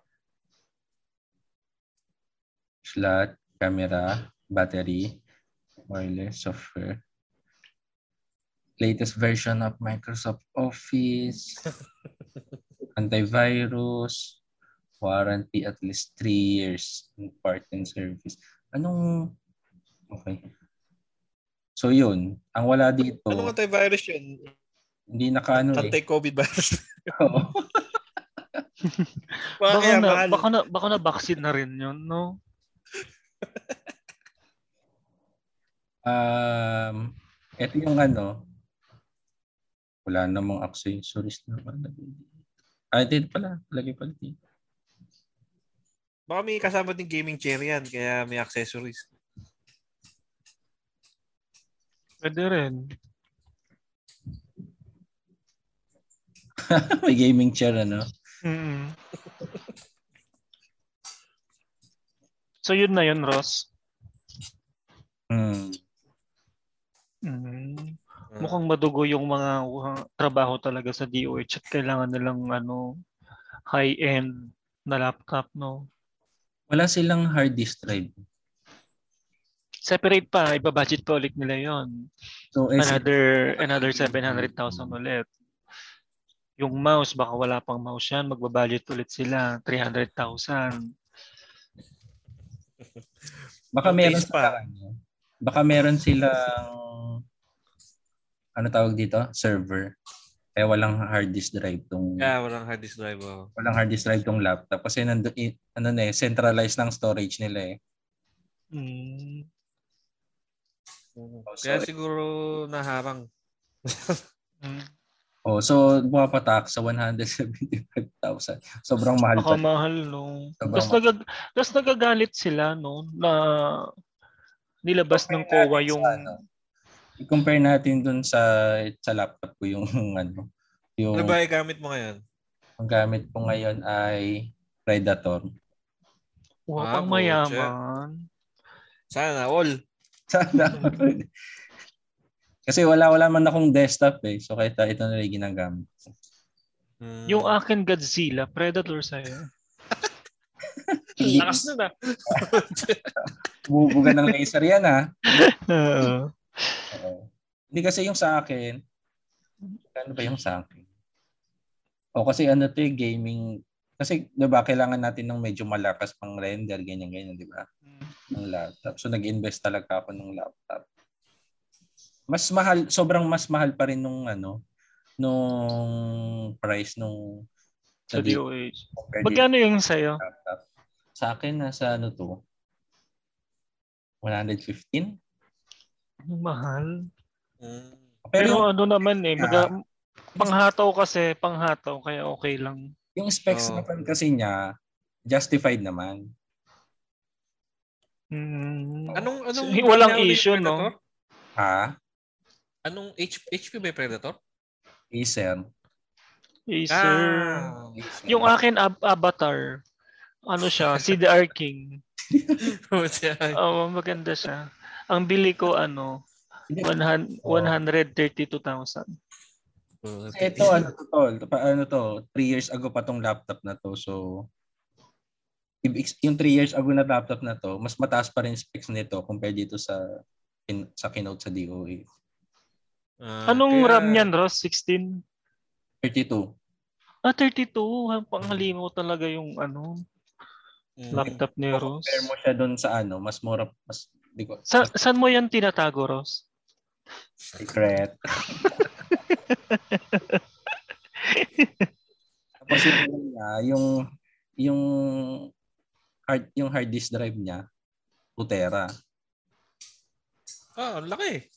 Slot, camera, battery, wireless, software latest version of Microsoft Office, antivirus, warranty at least 3 years in part and service. Anong Okay. So yun, ang wala dito, Anong antivirus yun? hindi nakaano eh. Anti-COVID virus. Oo. Baka na, baka na, baka na vaccine na rin yun, no? um, ito yung ano, wala namang accessories na nakalagay dito. Ah, dito pala. Lagay pala dito. Baka may kasama din gaming chair yan, kaya may accessories. Pwede rin. May gaming chair, ano? mm So yun na yun, Ross. Hmm. Mm. Ah. Mukhang madugo yung mga uh, trabaho talaga sa DOH at kailangan nilang ano high-end na laptop, no? Wala silang hard disk drive. Separate pa, iba-budget pa ulit nila yon. So, Another another 700,000 ulit. Yung mouse, baka wala pang mouse yan, magbabudget ulit sila, 300,000. baka meron pa. ano, baka meron silang ano tawag dito? Server. Kaya walang hard disk drive tong Kaya walang hard disk drive. Oh. walang hard disk drive tong laptop kasi nando, i- ano na eh, centralized ng storage nila eh. Mm. Kaya So, siguro naharang. Mm. oh, so bumapatak sa 175,000. Sobrang mahal Baka pa. mahal, no? Sobrang Tapos, nagag tapos nagagalit sila, no? Na nilabas ng COA yung... Sa ano, I-compare natin dun sa sa laptop ko yung ano, yung Ano ba yung gamit mo ngayon? ang gamit ko ngayon ay Predator. Wow, Ah, pang mayaman. Sana all. Sana. Kasi wala wala man akong desktop eh. So kaya ito na lang ginagamit. Hmm. Yung akin Godzilla, Predator sa'yo. Lakas nun ah. Bubuga ng laser yan ah. Oo. Oo. Hindi kasi yung sa akin, ano ba yung sa akin? O kasi ano to eh, gaming, kasi 'di ba kailangan natin ng medyo malakas pang render, ganyan ganyan, 'di ba? Ng laptop. So nag-invest talaga ako ng laptop. Mas mahal, sobrang mas mahal pa rin nung ano, nung price nung Sa DOH. Magkano yung sa'yo? laptop. Sa akin nasa ano to? 115? Mahal. Hmm. Pero, Pero ano naman eh, maga, panghataw kasi, panghataw, kaya okay lang. yung specs Oo. naman kasi niya justified naman. Mm. Anong anong So, walang issue, no? Ha? Anong H- HP ba Predator? Acer. Acer. Ah. Acer. Yung akin ab- avatar, ano siya, CDR King. Oo, maganda siya. Ang bili ko ano, 100 132,000. Ito, ano to, tol? Pa, ano to, 3 years ago pa tong laptop na to. So, yung 3 years ago na laptop na to, mas mataas pa rin specs nito compared dito sa kin- sa keynote sa DOA. Ah, Anong kaya- RAM niyan, Ross? 16? 32. Ah, 32. Panghalimaw talaga yung ano, Hmm. laptop ni Ross. Compare mo siya doon sa ano, mas mura, mas, di ko, Sa, saan mo yan tinatago, Ross? secret. Tapos yung, ano niya, yung, yung hard, yung hard disk drive niya, 2 tera. Ah, ang laki.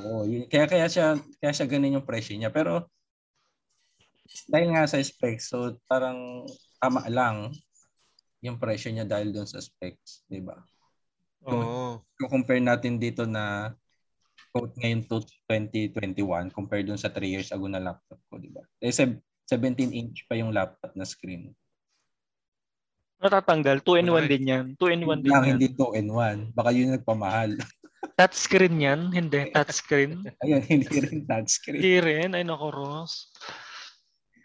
Oo, yun, kaya kaya siya kaya siya ganun yung presyo niya. Pero dahil nga sa specs, so parang tama lang yung presyo niya dahil doon sa specs, 'di ba? Oo. Kung compare natin dito na quote ngayon to 2021 compare doon sa 3 years ago na laptop ko, 'di ba? Eh seb- 17 inch pa yung laptop na screen. Natatanggal. 2 in 1 Malaki. din yan. 2 in 1 din yan. hindi 2 and 1. Baka yun nagpamahal. Touchscreen yan? Hindi. Touchscreen? Ayun, hindi rin touchscreen. Hindi rin. Ay, nako, Ross.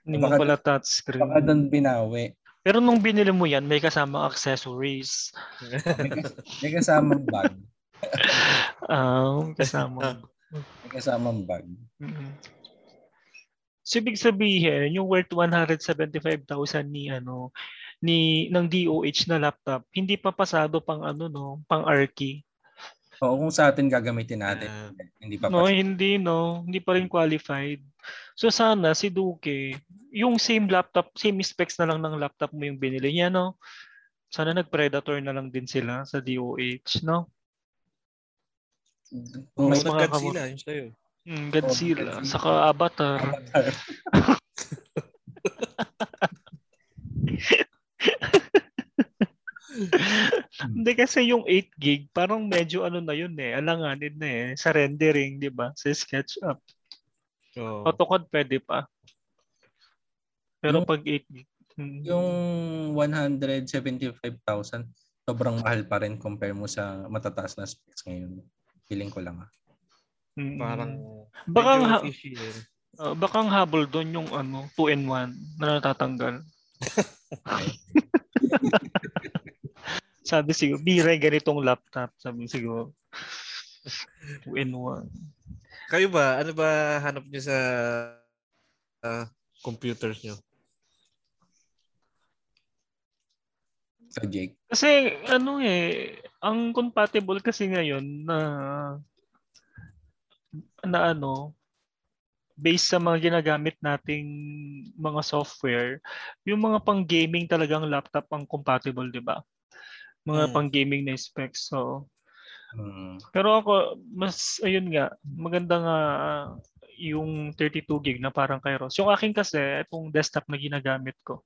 Hindi mo Baka- pala touchscreen. Baka doon binawi. Pero nung binili mo yan, may kasamang accessories. May, kas- may kasamang bag. Ah, kasama. May kasamang bag. Mm. So, ibig sabihin, yung worth 175,000 ni ano ni ng DOH na laptop, hindi pa pasado pang ano no, pang ARKI. Oo, kung sa atin gagamitin natin. Ah. hindi pa No, pa. hindi no, hindi pa rin qualified. So sana si Duque, yung same laptop, same specs na lang ng laptop mo yung binili niya, no? Sana nag-predator na lang din sila sa DOH, no? Kung Mas may mga Godzilla, yun sa'yo. Mm, Godzilla, Godzilla. saka Avatar. avatar. Hindi kasi yung 8 gig, parang medyo ano na yun eh, alanganin na eh, sa rendering, di ba? Sa SketchUp. Oo. AutoCAD pwede pa. Pero Yung- pag 8 gig, mm, Yung 175,000, sobrang mahal pa rin compare mo sa matataas na specs ngayon. Feeling ko lang ah. Mm. Parang baka ang, ha- uh, baka ang habol doon yung ano, 2 in 1 na natatanggal. sabi siguro, bira ganitong laptop. Sabi siguro, 2 in 1. Kayo ba? Ano ba hanap niyo sa ah, computers niyo? Jake. Kasi ano eh, ang compatible kasi ngayon na na ano, based sa mga ginagamit nating mga software, yung mga pang gaming talagang laptop ang compatible, 'di ba? Mga Mm. pang gaming na specs. So, Mm. pero ako mas ayun nga, maganda nga ah, yung 32 gig na parang Kairos. Yung akin kasi itong desktop na ginagamit ko.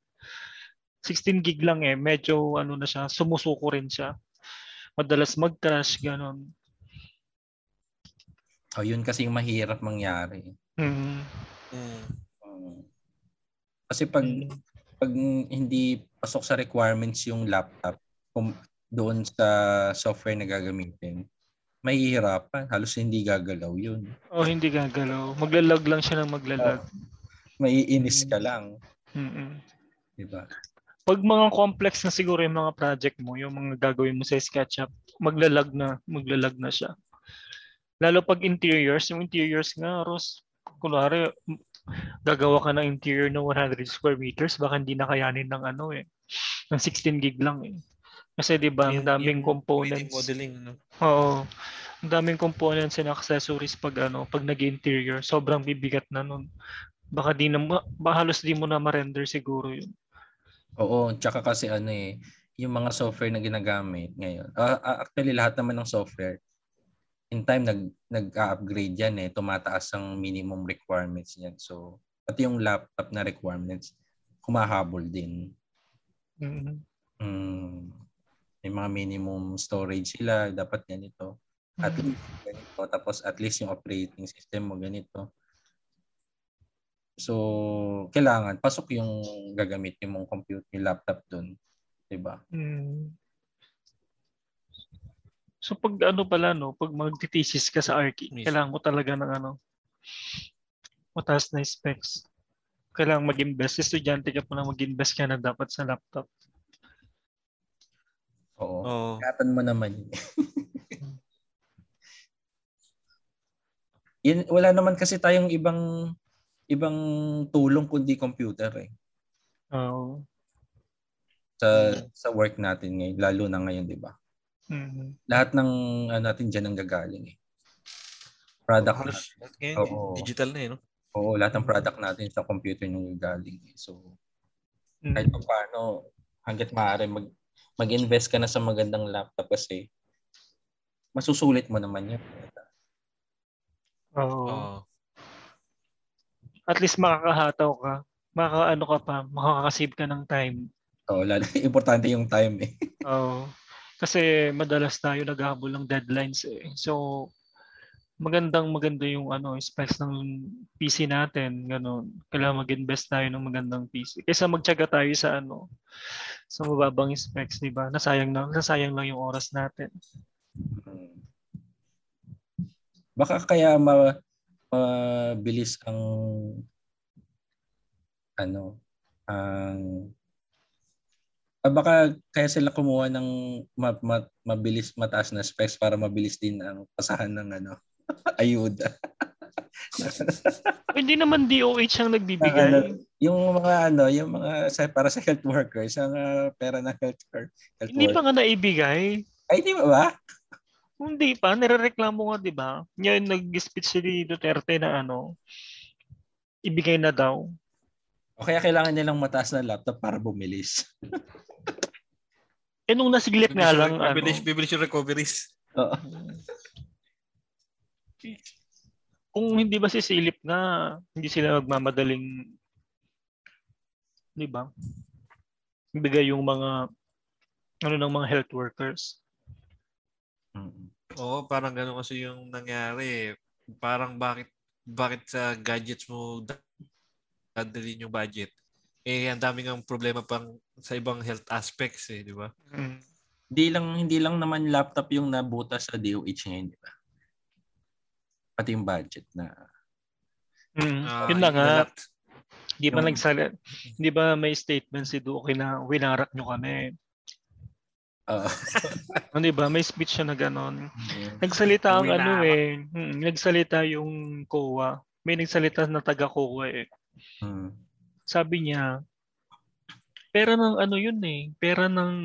16 gig lang eh, medyo ano na siya, sumusuko rin siya. Madalas mag-crash ganun. Oh, yun kasi yung mahirap mangyari. Mm. Mm. Mm. Kasi pag Mm. pag hindi pasok sa requirements yung laptop kung doon sa software na gagamitin, mahihirapan. Halos hindi gagalaw yun. Oh, hindi gagalaw. Maglalag lang siya ng maglalag. Maiinis ka lang. Mm-mm. Di ba? Pag mga complex na siguro yung mga project mo, yung mga gagawin mo sa SketchUp, maglalag na, maglalag na siya. Lalo pag interiors, yung interiors nga, Ross, kunwari, gagawa ka ng interior ng 100 square meters, baka hindi na kayanin ng ano eh, ng 16 gig lang eh. Kasi di ba, ang daming yung 3D components. modeling. No? Oo. Ang daming components and accessories pag ano, pag nag-interior, sobrang bibigat na nun. Baka di na baka halos di mo na ma-render siguro yun. Oo, tsaka kasi ano eh, yung mga software na ginagamit ngayon. ah, actually, lahat naman ng software, in time nag nag-upgrade yan eh, tumataas ang minimum requirements niyan. So, pati yung laptop na requirements, humahabol din. Mhm. Mm, may mga minimum storage sila, dapat ganito. At least ganito. Tapos at least yung operating system mo ganito. So, kailangan pasok yung gagamitin mong computer, yung laptop doon. 'Di ba? Mm. So pag ano pala no, pag magti-thesis ka sa Archi, Yes. kailangan mo talaga ng ano mataas na specs. Kailangan mag-invest. Estudyante ka pa na mag-invest ka na dapat sa laptop. Oo. Oo. Ingatan mo naman yun. Wala naman kasi tayong ibang ibang tulong kundi computer eh. Oo. Sa sa work natin ngayon, lalo na ngayon, 'di ba? Mhm. Lahat ng ano natin diyan ang gagaling eh. Product Halos, ngayon, Oo. digital na eh, no? Oo, lahat ng product natin sa computer nung gagaling. eh. So, Mhm. kahit pa paano, hanggat maaari, mag, mag-invest ka na sa magandang laptop kasi masusulit mo naman yun. Oo. Oo. At least makakahataw ka. Makakaano ka pa, makakasave ka ng time. Oo, lalo, importante yung time eh. Oo. Kasi madalas tayo naghahabol ng deadlines eh. So, magandang maganda yung ano specs ng PC natin ganun. Kailangan mag-invest tayo ng magandang PC kaysa magtiyaga tayo sa ano sa mababang specs di ba? Nasayang na nasayang lang yung oras natin. Hmm. Baka kaya ma, mabilis ang ano ang ah, baka kaya sila kumuha ng ma, ma- mabilis mataas na specs para mabilis din ang pasahan ng ano ayuda. hindi naman DOH ang nagbibigay ano, yung mga ano, yung mga sa, para sa health workers, ang ah, pera ng health, health hindi pa worker. nga naibigay Ay, di ba ba? hindi pa nirereklamo nga di ba ngayon nag-speech si Duterte na ano ibigay na daw O kaya kailangan nilang mataas na laptop para bumilis. eh nung nasiglit nga lang ano, Bibilis, bibilis yung recoveries. Oo. Kung hindi ba sisilip na hindi sila magmamadaling di ba bigay yung mga ano ng mga health workers Mm. Oo, parang gano'n kasi yung nangyari. Parang bakit bakit sa gadgets mo da- dadalhin yung budget? Eh, ang daming ang problema pang sa ibang health aspects eh, di ba? mm. Hindi lang hindi lang naman laptop yung nabuta sa DOH ngayon, di ba? Pati yung budget na Mm, Ah, yun na nga. inalat. Di ba Yung- nagsala, di ba may statement si Duque na winarak nyo kami? uh, Ano, ba? May speech siya na gano'n. Nagsalita ang ano eh. mm, Nagsalita yung COA. May nagsalita na taga COA eh. mm, Sabi niya, pera ng ano yun eh. Pera ng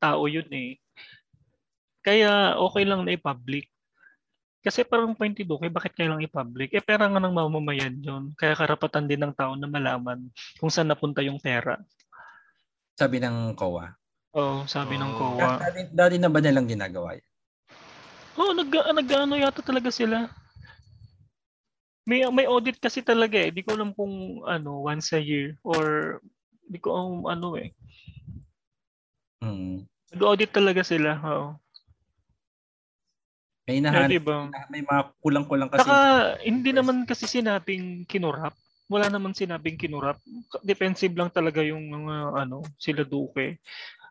tao yun eh. Kaya okay lang na i-public. Kasi parang point ni Duque, bakit kaya lang i-public? Eh pera nga ng mamamayan yun. Kaya karapatan din ng tao na malaman kung saan napunta yung pera. sabi ng COA. Oo, sabi ng Oh. COA. Dati, dati na ba nilang ginagawa yan? Oo, nag, nag-ano yata talaga sila. May may audit kasi talaga eh. Di ko alam kung ano, once a year or di ko alam ano eh. Mm. Nag-audit talaga sila. Oo. May Kaya hinahanap, diba? may mga kulang-kulang kasi. Saka hindi naman kasi sinabing kinurap. Wala naman sinabing kinurap. Defensive lang talaga yung mga ano, sila Duque.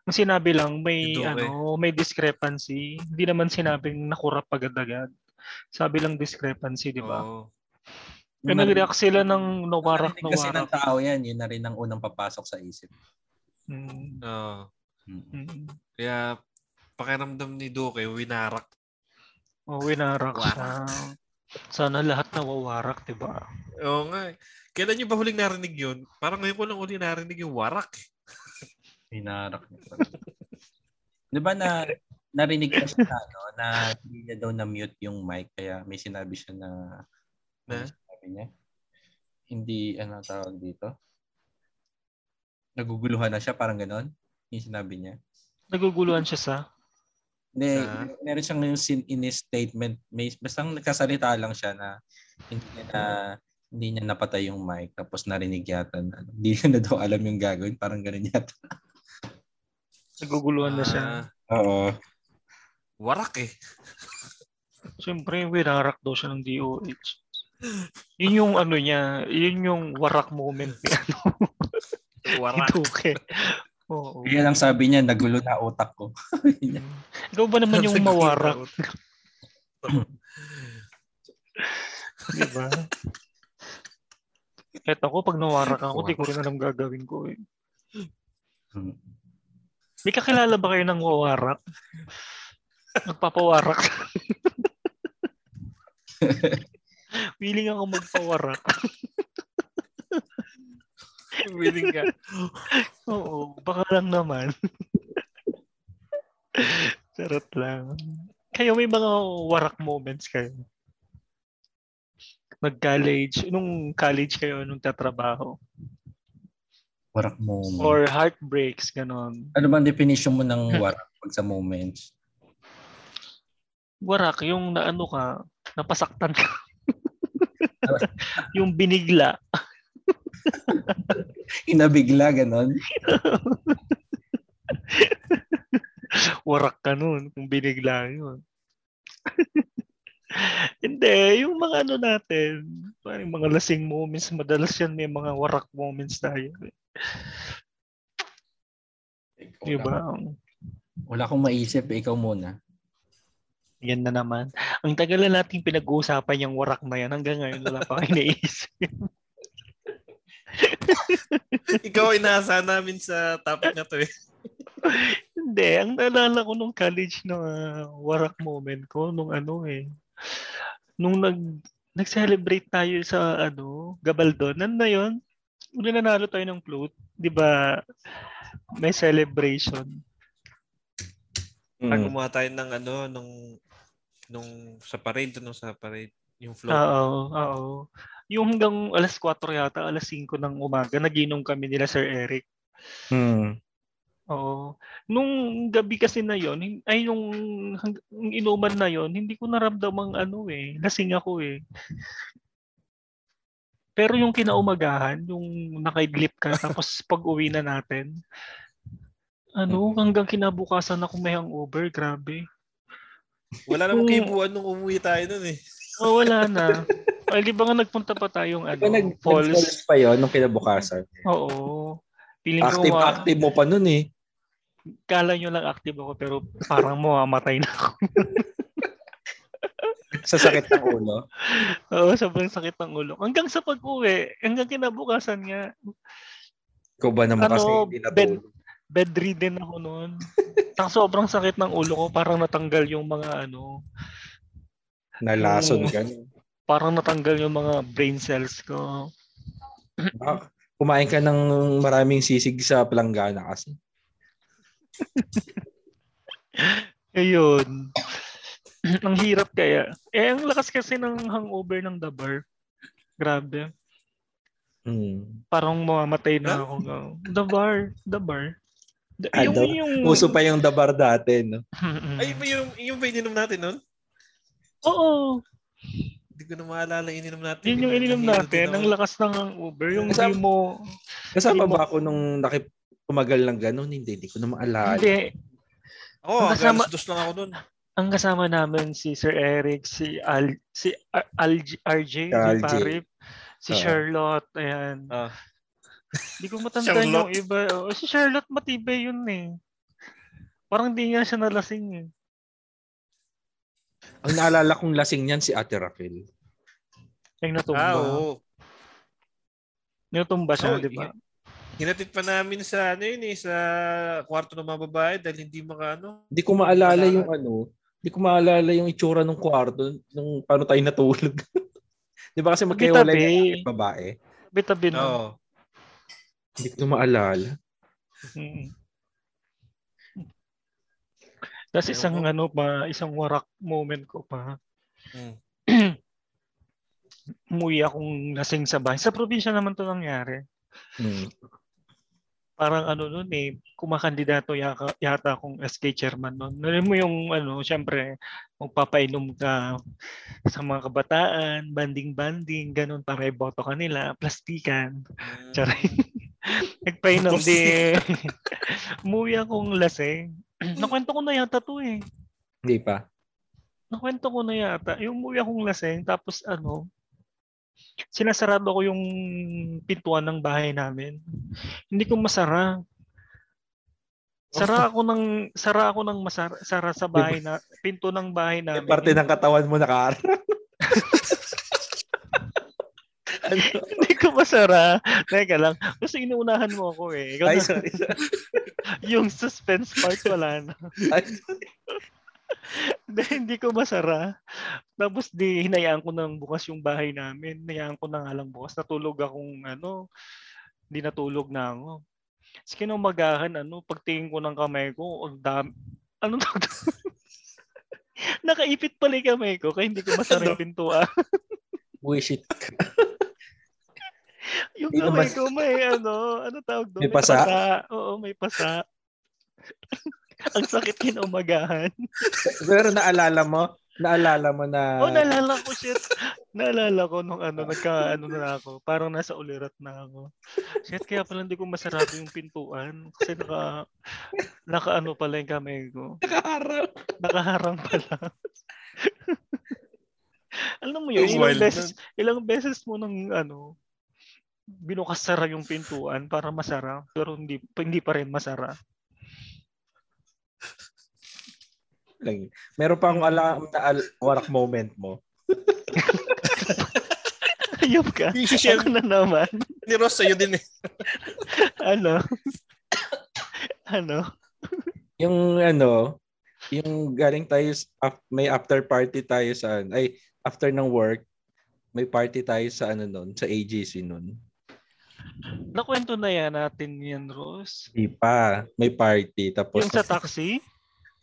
Ang sinabi lang may Duque. ano, may discrepancy. Hindi naman sinabing nakurap agad-agad. Sabi lang discrepancy, di ba? Oo. Kaya nag-react sila ng nawarak Narinig kasi ng nawarak. tao yan, yun na rin ang unang papasok sa isip. Mm. Mm. mm. Kaya pakiramdam ni Duque, winarak. Oh, winarak Warak. siya. Sana lahat nawawarak, di ba? Oo nga. eh. Kailan nyo ba huling narinig yun? Parang ngayon ko lang uli narinig yung warak. Hinarak niya. Di ba na narinig ko siya na, ano, na hindi niya daw na-mute yung mic kaya may sinabi siya na Na? ano sinabi niya? Hindi, ano tawag dito? Naguguluhan na siya, parang ganon. Yung sinabi niya. Naguguluhan siya sa Hindi, Sa? meron siyang yung sin in his statement. May, basta nagkasalita lang siya na hindi niya na hindi niya napatay yung mic tapos narinig yata na ano, hindi niya na daw alam yung gagawin. Parang ganun yata. naguguluhan na siya. Ah, Oo. warak eh. Siyempre, winarak daw siya ng DOH. Yun yung ano niya, yun yung warak moment ni ano, ni Warak. Duque. Oo. Kaya lang sabi niya, nagulo na utak ko. Ikaw ba naman yung mawarak, di ba? Kahit ako, pag nawarak ako, di ko rin alam gagawin ko eh. Hmm. May kakilala ba kayo ng wawarak? Magpapawarak. Willing ako magpawarak. Willing ka. Oo, baka lang naman. Charot lang. Kayo may mga warak moments kayo. Nag-college, nung college kayo, nung tatrabaho. Warak moment. Or heartbreaks, ganon. ano bang definition mo ng warak pag sa moments? Warak, yung naano ka, napasaktan ka. yung binigla. Inabigla, ganon. Warak ka nun kung binigla yun. Hindi, yung mga ano natin, parang mga lasing moments, madalas yan may mga warak moments tayo. eh. Di ba? Wala akong maisip. eh. Ikaw muna. Yan na naman. Ang tagal na nating pinag-uusapan yung warak na yan. Hanggang ngayon wala pa kayo naisip. Ikaw inaasahan namin sa topic na to eh. Hindi, ang naalala ko nung college na ah, warak moment ko nung ano eh. Nung nag nag-celebrate tayo sa ano, Gabaldon. Ano na 'yon? Una nanalo tayo ng float, 'di ba? May celebration. Pag Mm. gumawa tayo ng ano, nung, nung sa parade, nung sa parade, yung float. Oo, oo. Yung hanggang alas 4 yata, alas 5 ng umaga, naginom kami nila Sir Eric. Hmm. Oo. Nung gabi kasi na yon, ay nung, hang- nung inuman na yon, hindi ko naramdamang ano eh, lasing ako eh. Pero yung kinaumagahan, yung nakaidlip ka, tapos pag uwi na natin, ano, hanggang kinabukasan ako may hangover, grabe. Wala namang kaibuan nung umuwi tayo nun eh. Oh, wala na. Ay, di ba nga nagpunta pa tayong ano, Diba nag, falls? nag-falls pa yun nung kinabukasan? Oo. Feeling ko Active, nga, active mo pa nun eh. kala nyo lang active ako, pero parang mamamatay na ako. Sa sakit ng ulo. Oo, sobrang sakit ng ulo. Hanggang sa pag-uwi, hanggang kinabukasan nga, Ikaw ba naman kasi Ano, hindi Ben- natulog? bedridden ako noon. Ang sobrang sakit ng ulo ko, parang natanggal yung mga ano, Nalason Oo. ka. Parang natanggal yung mga brain cells ko. Ah, Kumain ka ng maraming sisig sa palanggana kasi. Ayun. ang hirap kaya. Eh, ang lakas kasi ng hangover ng dabar. Grabe. Hmm. Parang mamamatay na ako. The bar. The bar. The, Ah, yung, daw- yung, Uso pa yung dabar dati, no? Ay, ba yung, yung ba ininom natin nun? Oo. Hindi ko na maalala yung ininom natin. Yun yung ininom natin. Ang lakas ng hangover. Yung Kasama- hindi mo... Kasama ba ako nung nakip tumagal ng ganun? Hindi, hindi ko na maalala. Hindi. Oo, Ang kasama- dos lang ako nun. Ang kasama namin si Sir Eric, si Al, si Ar- Al- RJ, si RJ. Parip, si Oo. Charlotte, ayan. Ah. Hindi ko matanda yung iba. Oh, si Charlotte matibay yun eh. Parang hindi nga siya nalasing eh. Ang naalala kong lasing niyan si Ate Raquel. Yung natumba. Ah, oo. Natumba siya, Oo, di ba? Hinatid pa namin sa ano yun eh, sa kwarto ng mga babae dahil hindi maka ano. Hindi ko maalala Wala. yung ano, hindi ko maalala yung itsura ng kwarto nung paano tayo natulog. Di ba kasi magkahiwalay Tabi-tabi. yung babae? Bitabi no. Oo. Hindi ko na maalala. Tapos isang ko. ano pa, isang warak moment ko pa. Mm. Umuwi akong lasing sa bahay. Sa probinsya naman to nangyari. Hmm. parang ano nun eh, kumakandidato yata, yata akong SK chairman nun. Alam mo yung ano, syempre, magpapainom ka sa mga kabataan, banding-banding, ganun para iboto ka nila, plastikan. Charay. Nagpainom di. Umuwi akong lasing. Nakwento ko na yata to eh. Hindi pa. Nakwento ko na yata. Yung umuwi akong lasing, tapos ano, sinasarado ko yung pintuan ng bahay namin. Hindi ko masara. Sara ako ng sara ako ng masara sara sa bahay na pinto ng bahay Yung namin. parte ng katawan mo nakaarap. ano? Hindi ko masara. Teka lang. Kasi inuunahan mo ako eh. Ikaw Ay, na- sorry. sorry. yung suspense part wala na. Ay, Hindi, hindi ko masara. Tapos di hinayaan ko nang bukas yung bahay namin. Hinayaan ko na nga lang bukas. Natulog akong ano, hindi natulog na ako. Tapos kinumagahan, ano, pagtingin ko ng kamay ko, ang dami, ano to? Nakaipit pala yung kamay ko, kaya hindi ko masara yung pintuan. wish it. Yung Hindi kamay ko may ano, ano tawag doon? May pasa? Oo, may pasa. ang sakit kinumagahan. Pero naalala mo, naalala mo na Oh, naalala ko shit. Naalala ko nung ano, nagka ano na ako. Parang nasa ulirat na ako. Shit, kaya pala hindi ko masarado yung pintuan. Kasi naka, naka ano pala yung kamay ko. nakaharap. Nakaharang pala. Alam mo yun, Ang ilang beses, ilang beses mo nang ano, binukas sara yung pintuan para masara, pero hindi, hindi pa rin masara. Lang. Meron pa akong alam na al- warak moment mo. Ayop ka. I-share Ako na naman. ni Ross sa'yo din eh. Ano? ano? Yung ano, yung galing tayo, may after party tayo sa, ay, after ng work, may party tayo sa ano nun, sa AGC nun. Nakwento na yan natin yan, Rose. Di pa, may party. Tapos, Yung sa taxi?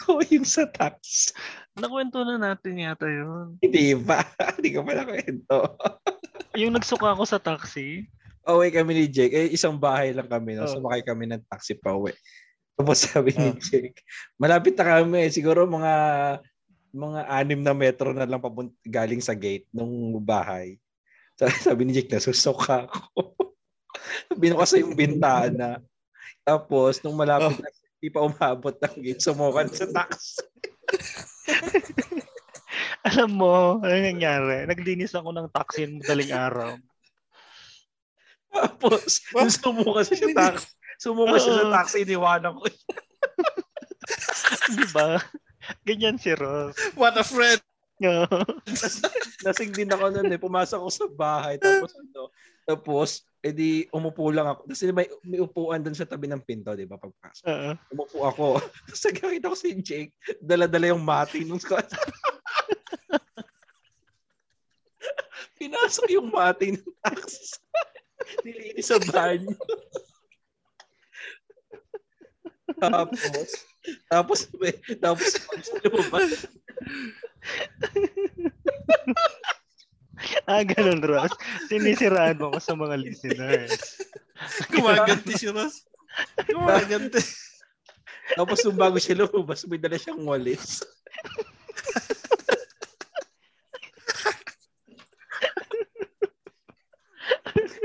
oh, yung sa tax. Nakwento na natin yata yun. Hindi pa. Hindi ko pa nakwento. Yung nagsuka ako sa taxi, Uwi kami ni Jake. Eh, isang bahay lang kami. No? Oh. Sumakay kami ng taxi pa uwi. Tapos sabi ni Oh. Jake, malapit na kami. Siguro mga mga anim na metro na lang papunt galing sa gate ng bahay. Sabi, sabi ni Jake, nasusuka ako. Binukas yung bintana. Tapos, nung malapit na, hindi pa umabot ng gate, sumukan sa taxi. alam mo, ano nangyari? Naglinis ako ng taxi ng madaling araw. Tapos, nung sumuka siya sa taxi, sumuka siya sa taxi, iniwanan ko. Di ba? Ganyan si Ross. What a friend! Lasing din ako noon eh. Pumasok ako sa bahay. Tapos ano, tapos, edi umupo lang ako. Kasi may, may upuan doon sa tabi ng pinto, di ba? Pagpasok. Oo. Umupo ako. Tapos nakita ko si Jake, dala-dala yung mati nung squad. Pinasok yung mati ng taxi. Nilinis sa banyo. Tapos, tapos, may, tapos, lumabas, ah, ganun, Ross. Sinisiraan mo ko sa mga listeners. Gumaganti si Ross. Gumaganti. tapos nung bago siya lumabas, may dala siyang walis.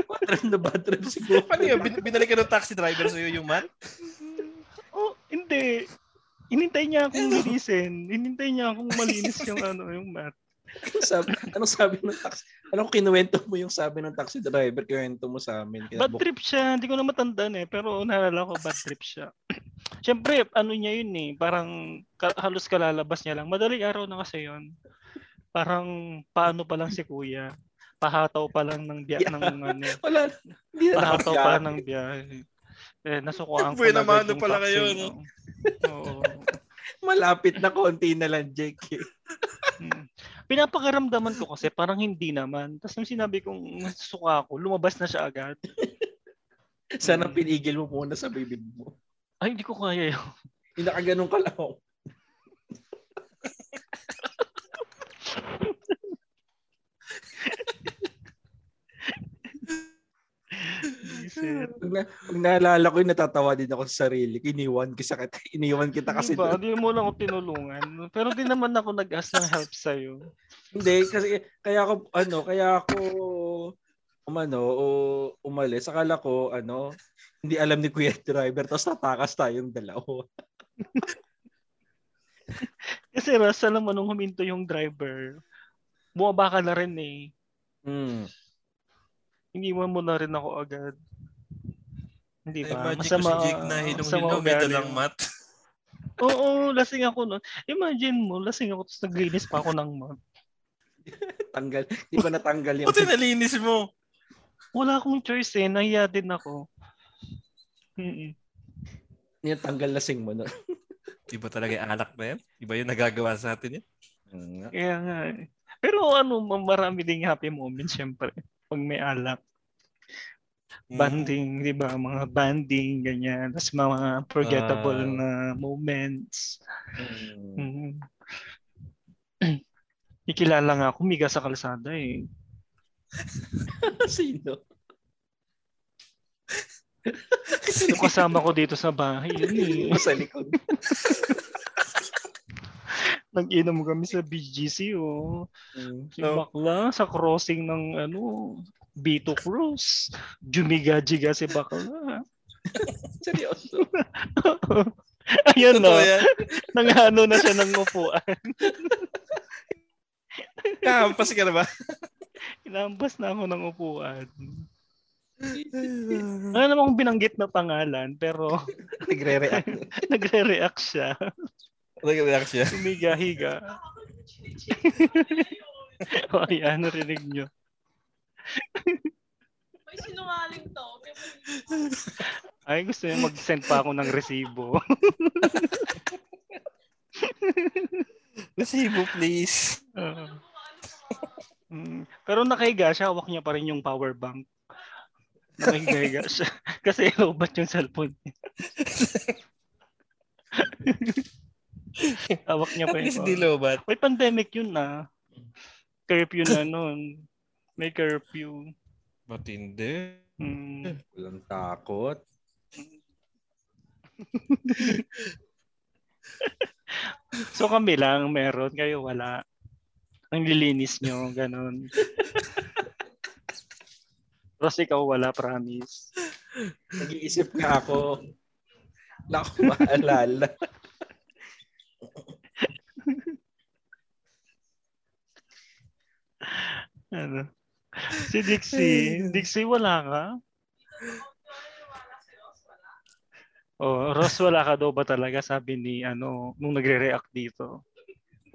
bad trip na bad trip siguro. Paano yun? Bin- binalik ka ng taxi driver sa'yo yung mat? Hindi. Inintay niya akong linisin. Inintay niya akong malinis yung ano, yung mat. Ano sabi, anong sabi ng taxi? Anong kinuwento mo yung sabi ng taxi driver? Kinuwento mo sa amin. Kaya Bad trip siya. Hindi ko na matandaan eh. Pero naalala ko bad trip siya. Siyempre, ano niya yun eh. Parang halos kalalabas niya lang. Madaling araw na kasi yun. Parang paano pa lang si kuya. Pahataw pa lang ng biya Yeah. ng ano. Wala. Hindi na Pahataw pa nakabiyahe. ng biyahe. Eh, nasukuan ko Buena na mano yung pala kayo, no? Oo. Malapit na konti na lang, Jake. Mm. Pinapakaramdaman ko kasi parang hindi naman. Tapos nung sinabi kong suka ako, lumabas na siya agad. Sana Mm. pinigil mo muna sa bibig mo. Ay, hindi ko kaya yun. Hindi ka lang. Sir. Pag, na, pag naalala ko yun, natatawa din ako sa sarili. Iniwan kita, iniwan kita kasi. Diba? Di mo lang ako tinulungan. Pero di naman ako nag-ask ng help sa'yo. Hindi, kasi kaya ako, ano, kaya ako, umano, o umalis. Akala ko, ano, hindi alam ni Kuya Driver, tapos natakas tayong dalawa. Kasi Ras, alam mo, nung huminto yung driver, bumaba ka na rin eh. Hmm. Iniwan mo na rin ako agad. Hindi ba? Imagine ko si Jake na hilong-hilong, may dalang mat. Oo, lasing ako nun. Imagine mo, lasing ako tapos naglinis pa ako ng mat. Tanggal. Hindi ko natanggal yung... Buti nalinis mo. Wala akong choice eh. Nahiya din ako. Mm-mm. yung tanggal lasing mo. No? Iba talaga yung alak na yan. Iba yung nagagawa sa atin yan. Hmm. Kaya nga eh. Pero ano, marami ding happy moments syempre. Pag may alak. Mm. Banding, di ba? Mga banding, ganyan. Tapos mga forgettable Ah. na moments. Hmm. Mm. Ikilala nga ako, miga sa kalsada eh. Sino? Yung kasama ko dito sa bahay, yun eh. Sa likod. Nag-inom kami sa BGC oh. Hmm. Si Bakla sa crossing ng ano, B2 Cross. Jumiga-jiga si Bakla. Seryoso. Ayun Totoo no, yan. nangano na siya ng upuan. Kampas ka na ba? Inambas na ako ng upuan. Ano naman kung binanggit na pangalan, pero Nagre-react. nagre-react siya. Nag-react siya. Tumiga-higa. o ayan, narinig nyo. May sinungaling to. Ay, gusto niya mag-send pa ako ng resibo. Resibo, please. Oo. Mm, pero nakahiga siya, hawak niya pa rin yung power bank. Nakahiga siya. Kasi lobat yung cellphone niya. hawak niya pa At yung least power di lobat. May pandemic yun na. Curfew na nun. May curfew. Matindi. Mm. Walang takot. So kami lang meron, kayo wala. Ang lilinis nyo, ganun. Tapos ikaw wala, promise. Nag-iisip nga ako. Wala akong maalala. Ano? Si Dixie. Dixie, wala ka? Oh, Ross, wala ka daw ba talaga? Sabi ni, ano, nung nagre-react dito.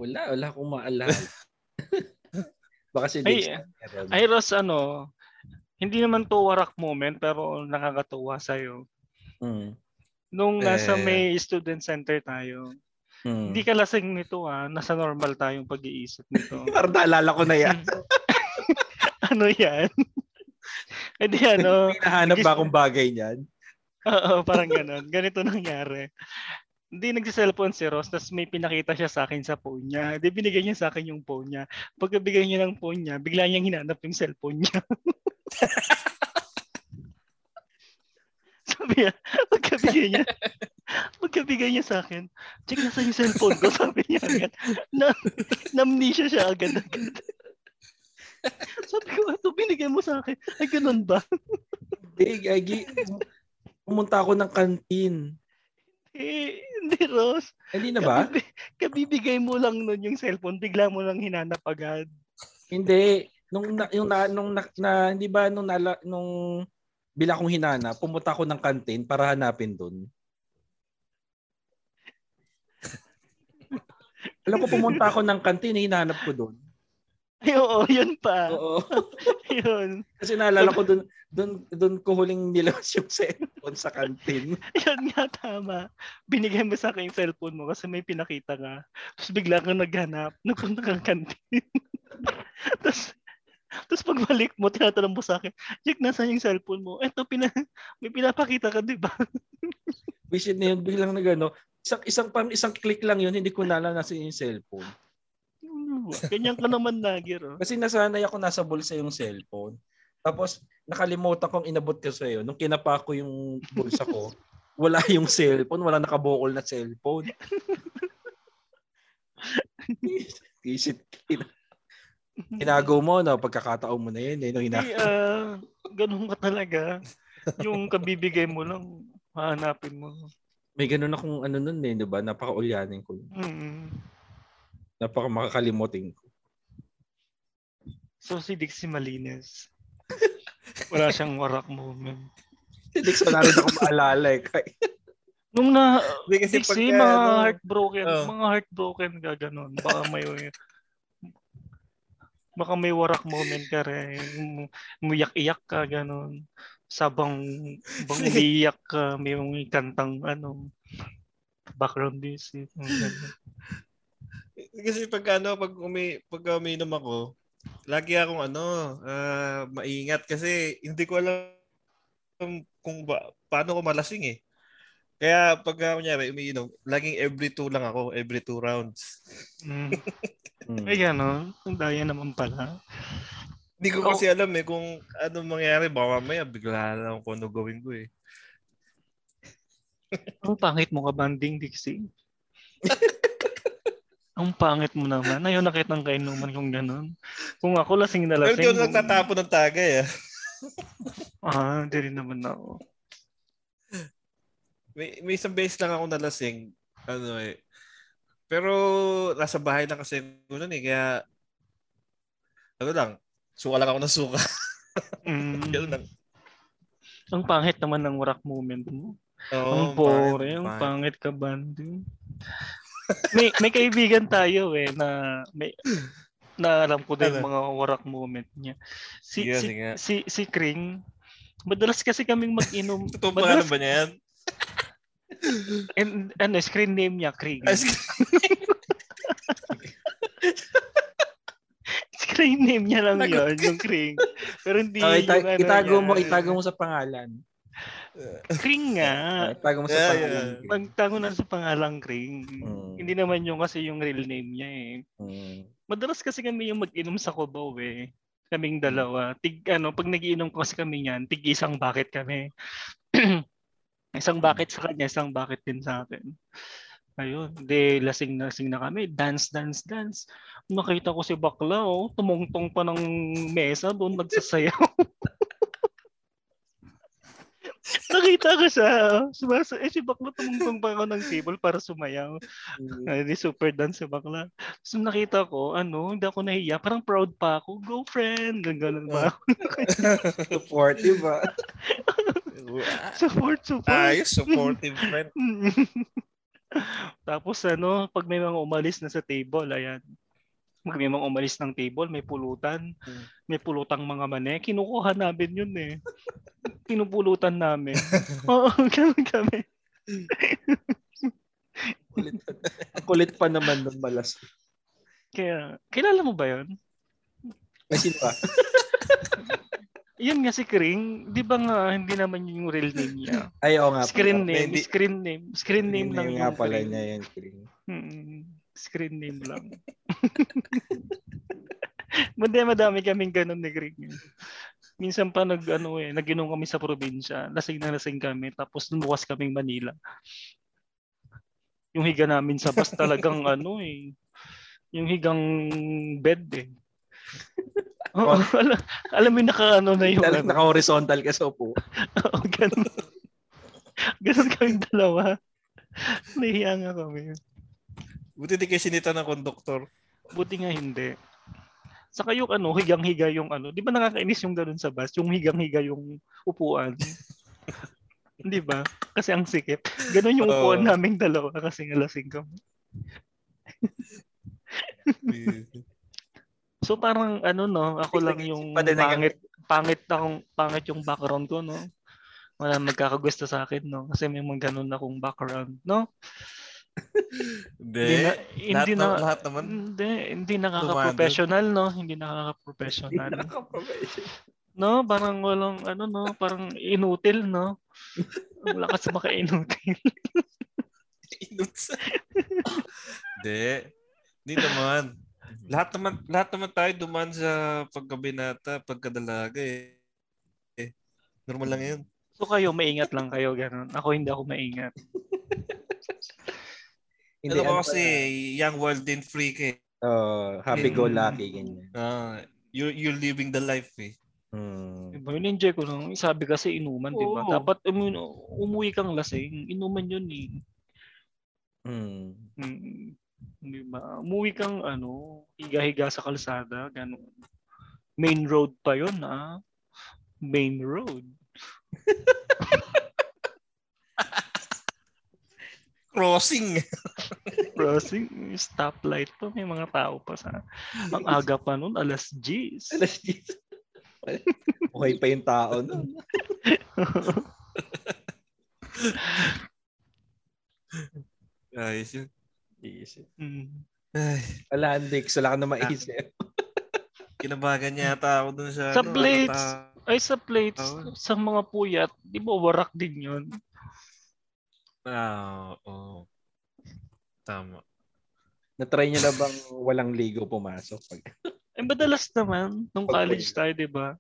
Wala, wala akong maalala. Baka si Ay, Dix. meron. Ay, Ross, ano, hindi naman to warak moment, pero nakakatuwa sa'yo. Mm. Nung nasa Eh. may student center tayo, Mm. hindi ka lasing nito ah, nasa normal tayong pag-iisip nito. Parang naalala ko na yan. Ano yan? Hindi ano, Hinahanap ba akong bagay niyan? Oo, parang ganun. Ganito nangyari. Hindi nagsiselfone si Ross, tapos may pinakita siya sa akin sa phone niya. Hindi binigay niya sa akin yung phone niya. Pagkabigay niya ng phone niya, bigla niyang hinanap yung cellphone niya. sabi niya, pagkabigay niya, pagkabigay niya sa akin, check na sa yung cellphone ko, sabi niya agad. Na, namnesia siya agad agad. sabi ko, ito binigay mo sa akin. Ay, ganun ba? Hindi, Gagi. Pumunta ako ng kantin. Eh, hindi, Ross. Hindi na ba? Kabibi- kabibigay mo lang nun yung cellphone, bigla mo lang hinanap agad. Hindi. Nung na, yung na, nung na, na- hindi ba nung nala, nung bila kong hinana, pumunta ako ng kantin para hanapin doon. Alam ko pumunta ako ng kantin, hinanap ko doon. Ay, oo, yun pa. Oo. yun. Kasi naalala ko doon, doon, doon ko huling nilabas yung cellphone sa kantin. Yun nga, tama. Binigay mo sa akin yung cellphone mo kasi may pinakita ka. Tapos bigla kang naghanap. Nagpunta kang kantin. Tapos, tapos pagbalik mo, tinatanong mo sa akin, Jack, nasaan yung cellphone mo? Eto, pina, may pinapakita ka, di ba? Visit na yun, biglang nagano. Isang, isang, pang isang click lang yun, hindi ko nala nasa yung cellphone. Ganyan ka naman lagi, oh. Kasi nasanay ako nasa bulsa yung cellphone. Tapos nakalimutan kong inabot ko sa iyo. Nung kinapa ko yung bulsa ko, wala yung cellphone, wala nakabukol na cellphone. Isip, kin- tinago mo na pagkakataon mo na yun. Eh, nung hina- Hindi, ah, ganun ka talaga. Yung kabibigay mo lang, hahanapin mo. May ganun akong ano nun eh, di ba? Napaka-ulyanin ko. Mm. Napaka makakalimutin ko. So si Dixie Malines. Wala siyang warak moment. Hindi ko na rin ako maalala eh. Nung na, Hindi kasi Dixie, pagka, mga ano, heartbroken, Oh. mga heartbroken ka ganun. Baka may, baka may warak moment ka rin. Muyak-iyak ka, ganun. Sabang, bang umiiyak ka, may mga kantang, ano, background music. Kasi pag ano, pag umi pag umiinom ako, lagi akong ano, ah, maingat kasi hindi ko alam kung ba, paano ko malasing eh. Kaya pag uh, kunyari umiinom, laging every two lang ako, every two rounds. Mm. Hmm. Ay, ano, ang daya naman pala. Hindi ko kasi alam eh kung ano mangyari, baka mamaya bigla lang kung ano gawin ko eh. Ang pangit mo ka, banding, Dixie. Ang pangit mo naman. Ayaw nakita ng kainuman kung ganun. Kung ako lasing na Pero lasing. di ako nagtatapon ng tagay ah. Ah, hindi rin naman ako. May, may isang beses lang ako nalasing. Ano eh. Pero nasa bahay lang kasi ako nun eh. Kaya ano lang, suka lang ako ng suka. Mm. Ganun lang. Ang pangit naman ng warak moment mo. Oo, ang bore, ang pangit ka, banding. May may kaibigan tayo eh na may na alam ko din Ano? mga warak moment niya. Si Sige, si, si si Kring madalas kasi kaming mag-inom. Totoo pa madalas, ba niya yan? and, ano, screen name niya, Kring. Screen name niya lang yun, yung Kring. Pero hindi ita- yung ano itago niya. mo, itago mo sa pangalan. Kring nga. Itago mo sa Yeah, pangalan. yeah. Magtago na sa pangalang Kring. Mm. Hindi naman yung kasi yung real name niya eh. Hmm. Madalas kasi kami yung mag-inom sa Cubao eh. Kaming dalawa. Tig, ano, pag nagiinom kasi kami niyan, tig isang bucket kami. isang bucket sa kanya, isang bucket din sa akin. Ayun, de lasing na lasing na kami. Dance, dance, dance. Nakita ko si Bakla, oh, tumungtong pa ng mesa doon, nagsasayaw. Nakita ko siya. Sumasa eh, si Bakla tumungtong pa ako ng table para sumayaw. Ay, di super dance si Bakla. So nakita ko, ano, hindi ako nahiya. Parang proud pa ako. Go friend! Ganun ba? Supportive ba? support, support. Ayos, supportive friend. Tapos ano, pag may mga umalis na sa table, ayan. May mga umalis ng table, may pulutan. Hmm. May pulutang mga mane. Kinukuha namin yun eh. Pinupulutan namin. Oo, ganun kami. Kulit. Ang kulit pa naman ng malas. Kaya, kilala mo ba yun? May sino ba? Yun nga si Kring, di ba nga hindi naman yun yung real name niya? Ay, oo nga. pala. Screen May name, hindi- screen name, screen name Screen lang name yung nga pala Kring. niya yan. Kring. Mm, screen name lang. Hindi, madami kaming ganun ni Greg. Minsan pa nag ano eh, naginom kami sa probinsya. Lasing na lasing kami tapos lumuwas kaming Manila. Yung higa namin sa bus talagang ano eh. Yung higang bed eh. Oo, alam, alam mo naka ano na yung Dahil ano. naka-horizontal ka sa upo. Oo, ganun. ganun kaming dalawa. Nahiya nga kami. Buti di kayo sinita ng konduktor. Buti nga hindi. Saka yung ano, higang-higa yung ano. Di ba nakakainis yung ganun sa bus? Yung higang-higa yung upuan. Di ba? Kasi ang sikip. Ganun yung upuan Oo. naming dalawa kasi nga lasing kami. So parang ano no, ako lang yung pangit, pangit akong pangit yung background ko no. Wala magkakagusto sa akin no kasi may mga ganun akong background no. Hindi. Hindi na, Lahat, hindi na, na, lahat naman. hindi, hindi nakaka-professional no, hindi nakaka-professional. No, parang walang ano no, parang inutil no. Ang lakas maka-inutil. Inuts. Hindi. Hindi naman. Lahat naman lahat naman tayo duman sa pagkabinata, pagkadalaga eh. eh. Normal lang 'yun. So kayo maingat lang kayo ganun. Ako hindi ako maingat. Hindi, Ano ko kasi pa- young and free ka eh. Oh, happy-go-lucky, ganyan. Ah, you you're living the life eh. Hmm. Diba? Yun enjoy ko nung sabi kasi inuman, di ba? Dapat umu- umuwi kang lasing. Inuman yun eh. Hmm. Mm, di ba? Umuwi kang ano, higa-higa sa kalsada, ganun. Main road pa yun, ah. Main road. Crossing. Crossing, stoplight pa. May mga tao pa sa... Ang aga pa nun, alas 10. Alas 10. okay pa yung tao nun. Ayos yun. Isip. Mm. Ay, Wala, Dix. Wala ka na maisip. kinabagan yata ako dun sa... Sa ano, plates. Ay, sa plates, Oo. sa mga puyat, di ba warak din yun? Ah, oo. Tama. Na-try nyo na bang walang ligo pumasok? Pag... Eh, madalas naman, nung Pag- college tayo, di ba?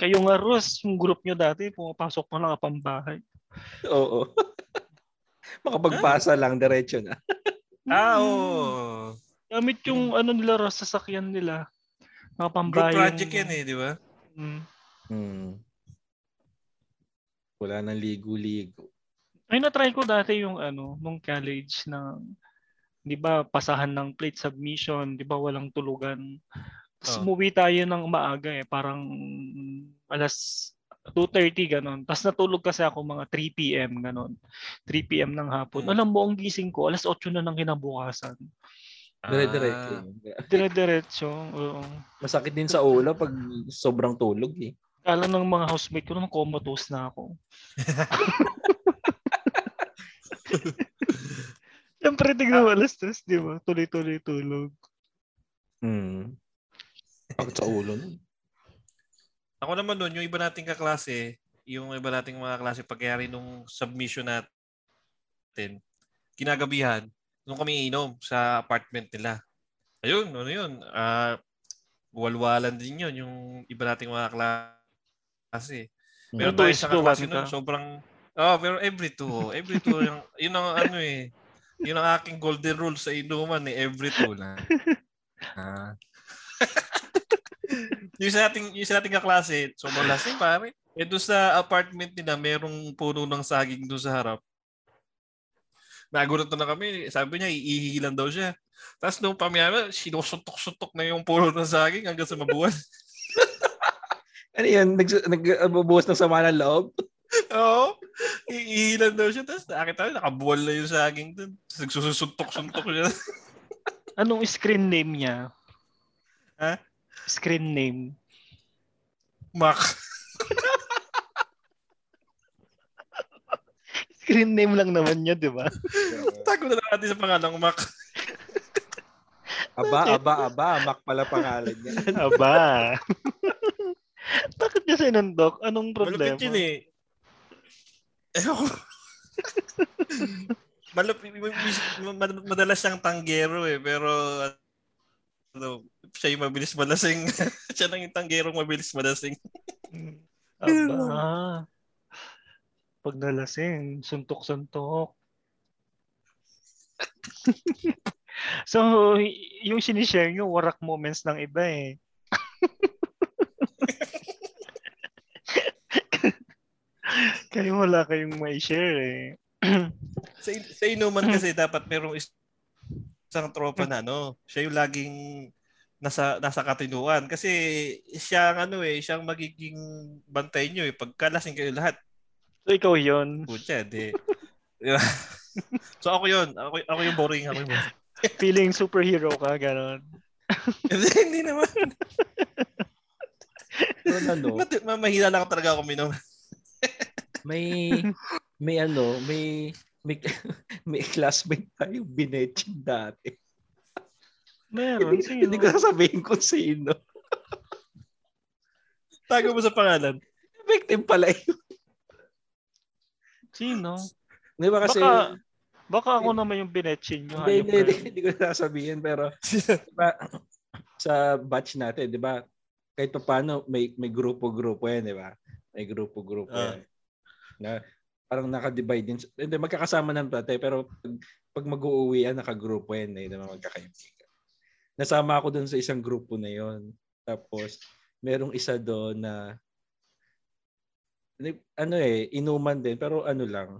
Kayo nga, Ros, yung group nyo dati, pumapasok pa lang pambahay. Oo. Makapagpasa lang, diretso na. Ah, oo. Gamit yung ano nila, Ros, sasakyan nila. Mga Group project yan eh, di ba? Mm. Hmm. Wala nang ligo-ligo. Ay, na-try ko dati yung ano, nung college na, di ba, pasahan ng plate submission, di ba, walang tulugan. Tapos Oh. umuwi tayo ng maaga eh, parang alas 2.30 ganon. Tapos natulog kasi ako mga 3 p.m. ganon. 3 p.m. ng hapon. Hmm. Alam mo, ang gising ko, alas 8 na ng kinabukasan. Dire-diretso. Ah, Dire-diretso. Oo. Masakit din sa ulo pag sobrang tulog eh. Kala ng mga housemate ko naman comatose na ako. Siyempre, tignan mo alas 3, di ba? Tuloy-tuloy tulog. Hmm. Bakit sa ulo nun? Ako naman nun, yung iba nating kaklase, yung iba nating mga klase pagkayari nung submission natin, kinagabihan, nung kami inom sa apartment nila. Ayun, ano yun, ah, walwalan din yun, yung iba nating mga klase. Pero Two tayo is sa to kaklase nun, sobrang, oh, pero every two, oh, every two, yung, yun ang ano eh, yun ang aking golden rule sa inuman eh, every two na. Ah. yung sa ating yung sa ating kaklase, sobrang lasing pare. Eh doon sa apartment nila, merong puno ng saging doon sa harap. Nagulat na kami. Sabi niya, iihi lang daw siya. Tapos nung pamiyama, sinusuntok-suntok na yung puno ng saging hanggang sa mabuwan. Ano yun? Nag, nagbubuhos ng sama ng loob? Oo. Iihi lang daw siya. Tapos nakita ko, nakabuwal na yung saging doon. Tapos nagsusuntok-suntok siya. Anong screen name niya? Screen name. Mac. Screen name lang naman niya, di ba? Tago na lang natin sa pangalang Mac. Aba, aba, aba. Mac pala pangalan niya. Aba. Bakit niya sinundok? Anong problema? Malupit yun eh. Mad- Madalas siyang tanggero eh. Pero ano, siya yung mabilis malasing. siya lang yung tanggero mabilis malasing. Aba. Pag nalasing, suntok-suntok. so, yung sinishare nyo, warak moments ng iba eh. Kayo wala kayong may share eh. Sa, sa inuman kasi dapat merong is- isang tropa na ano, siya yung laging nasa nasa katinuan kasi siya ang ano eh, siyang magiging bantay niyo eh pagkalasing kayo lahat. So, ikaw yon Putya, di. So ako yun, ako, ako yung boring, ako yung boring. Feeling superhero ka, ganon. hindi, hindi naman. Pero ano, Mat- ma- mahina lang talaga ako minom. May may ano, may may may classmate tayo binetching dati. Meron, Hindi, hindi ko sasabihin kung sino. Tago mo sa pangalan. Victim pala yun. Sino? Di ba kasi, Baka, baka ako naman yung binetchin nyo. hindi, hindi, hindi, hindi ko sasabihin, pero diba, sa batch natin, di ba, kahit pa paano, may, may grupo-grupo yan, di ba? May grupo-grupo Ah. yan. Na, parang naka-divide din. Hindi, magkakasama ng tatay, pero pag, pag mag-uuwian, nakagrupo yan, eh, naman magkakaibigan. Nasama ako dun sa isang grupo na yon Tapos, merong isa doon na ano eh, inuman din, pero ano lang,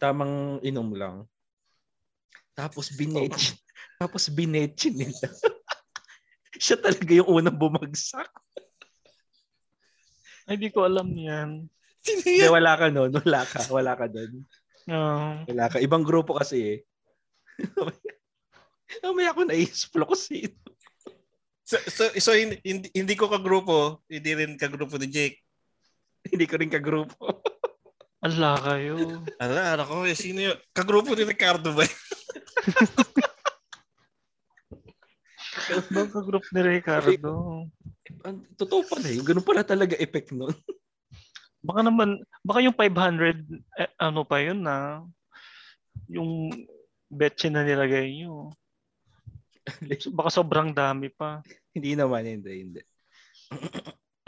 tamang inom lang. Tapos binetch. Tapos binetch nila. Siya talaga yung unang bumagsak. Ay, di ko alam yan. Sino Hindi, yan? wala ka nun. Wala ka. Wala ka doon. Ah, Wala ka. Ibang grupo kasi eh. Mamaya ako na-explore ko sino. So, so, so hin- hindi, hindi ko kagrupo, hindi rin kagrupo ni Jake. Hindi ko rin kagrupo. ala kayo. Ala, ala ko, eh, sino yun? Kagrupo ni Ricardo ba? Baka group ni Ricardo. Totoo pala eh. Ganun pala talaga effect nun. Baka naman, baka yung 500, eh, ano pa yun na, yung betche na nilagay nyo. So, baka sobrang dami pa. hindi naman, hindi, hindi.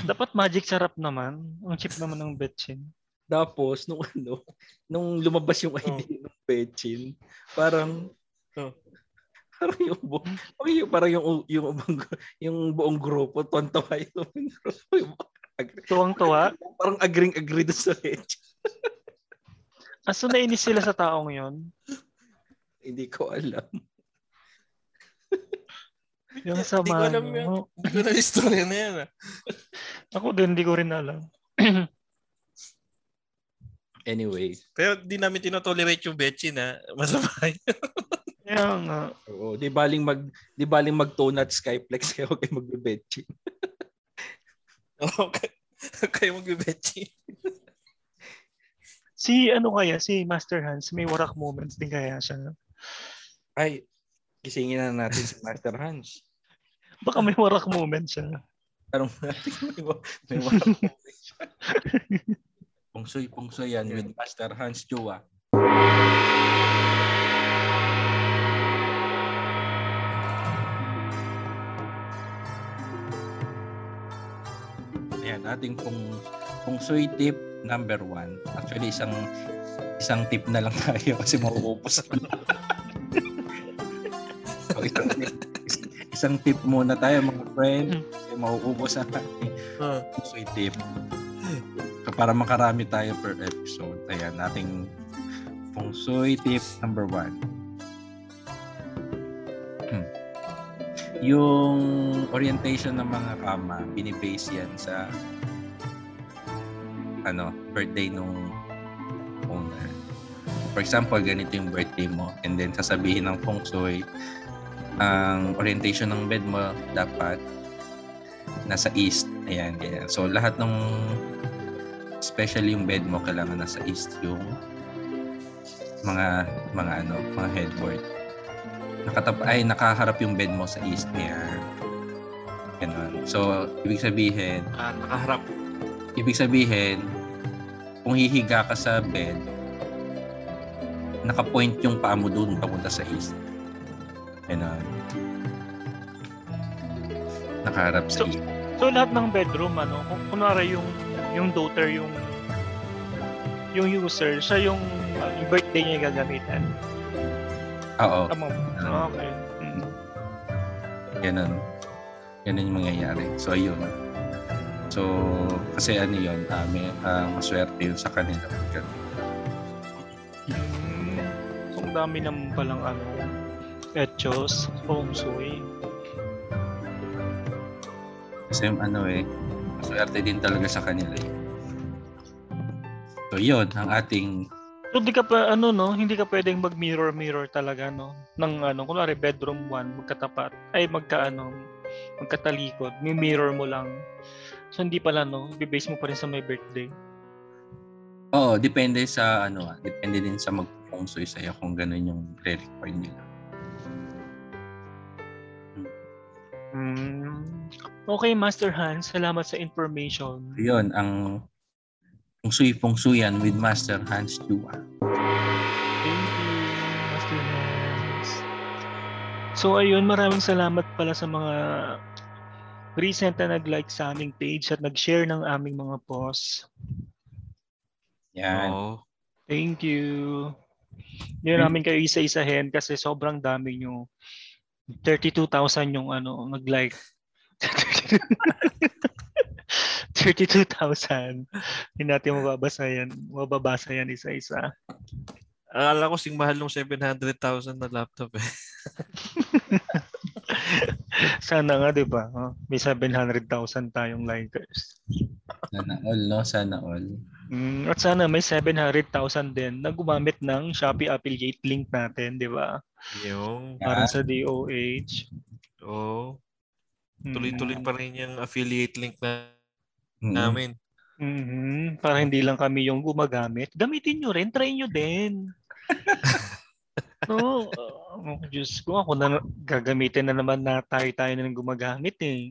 Dapat magic sarap naman. Ang cheap naman ng betchin. Tapos, nung ano, nung lumabas yung ID ng Pechin, parang, Oh. Parang yung, bu- parang yung, parang yung, yung, yung, yung buong grupo, tontawa yung buong grupo. Tuwang-tuwa. parang agring-agree doon sa Pechin. Aso nainis sila sa taong yon. Hindi ko alam. Yung Hindi sama. ko alam yun. Hindi ko alam yung story na yan. ah. Ako din, hindi ko rin alam. Anyway, Pero di namin tinotolerate yung Betchy na masama yun. Kaya nga. oo, di baling mag di baling mag at Skyplex kayo kay magbe-betching. okay. Kayo mag-Betchy. Si ano kaya, si Master Hans, may warak moments din kaya siya. Ay, gisingin na natin si Master Hans. Baka may warak moment siya. Tanong natin may, wa- may walang moment siya. Pungsoy, pungsoy yan with Master Hans Jowa. Ayan, ating pong pungsoy tip number one. Actually, isang isang tip na lang tayo kasi mauupos na. so, isang, is- isang tip muna tayo mga friend kasi mauubos na ating Ah. pungsoy tip. So, para makarami tayo per episode. Ayan, ating pungsoy tip number one. Hmm. Yung orientation ng mga kama, binibase yan sa ano, birthday nung owner. For example, ganito yung birthday mo and then sasabihin ng feng shui, ang orientation ng bed mo dapat nasa east. Ayan, ganyan. So, lahat ng especially yung bed mo kailangan nasa east yung mga mga ano, mga headboard. Nakatap ay nakaharap yung bed mo sa east air. Ganun. So, ibig sabihin, Ah, nakaharap. ibig sabihin, kung hihiga ka sa bed, nakapoint yung paa mo doon papunta sa east. Ganun. Nakaharap sa So- east. So lahat ng bedroom ano, kung kunwari yung yung daughter yung yung user, siya yung, uh, yung birthday niya gagamitin. Oo, Tama mo. Okay. Mm. ganun. Ganun yung mangyayari. So, ayun. So, kasi ano yun, uh, may, ah, maswerte yun sa kanila. Ganun. Mm. So ang dami naman palang ano, etchos, feng shui. Kasi ano eh, maswerte din talaga sa kanila eh. So, yun, ang ating So hindi ka pa ano no, hindi ka pwedeng mag mirror mirror talaga no. Ng ano, kunwari bedroom 1 magkatapat ay magkaano, magkatalikod, may mirror mo lang. So hindi pala no, i-base mo pa rin sa may birthday. Oo, depende sa ano, ah, depende din sa mag-feng shui sa'yo kung ganun yung re-require nila. Mm. Okay, Master Hans, salamat sa information. Yun, ang feng shui feng shui yan with Master Hans Chua. Thank you, Master Hans. So ayun, maraming salamat pala sa mga recent na nag-like sa aming page at nag-share ng aming mga posts. Yan. Oo. Thank you. Hindi na namin kayo isa-isahin kasi sobrang dami nyo. 32,000 yung ano, nag-like. 32,000. Hindi natin mababasa yan. Mababasa yan isa-isa. Akala ko sing mahal ng 700,000 na laptop eh. Sana nga, di ba? Oh, may 700,000 tayong likers. Sana all, no? Sana all. Mm, at sana may 700,000 din na gumamit ng Shopee affiliate link natin, di ba? Yung, Para sa DOH. oh, Mm. tuloy-tuloy pa rin yung affiliate link na Mm. namin. Mhm. Para hindi lang kami yung gumagamit. Gamitin nyo rin. Try nyo din. no, oh, Diyos ko. Ako na gagamitin na naman na tayo-tayo na ng gumagamit eh.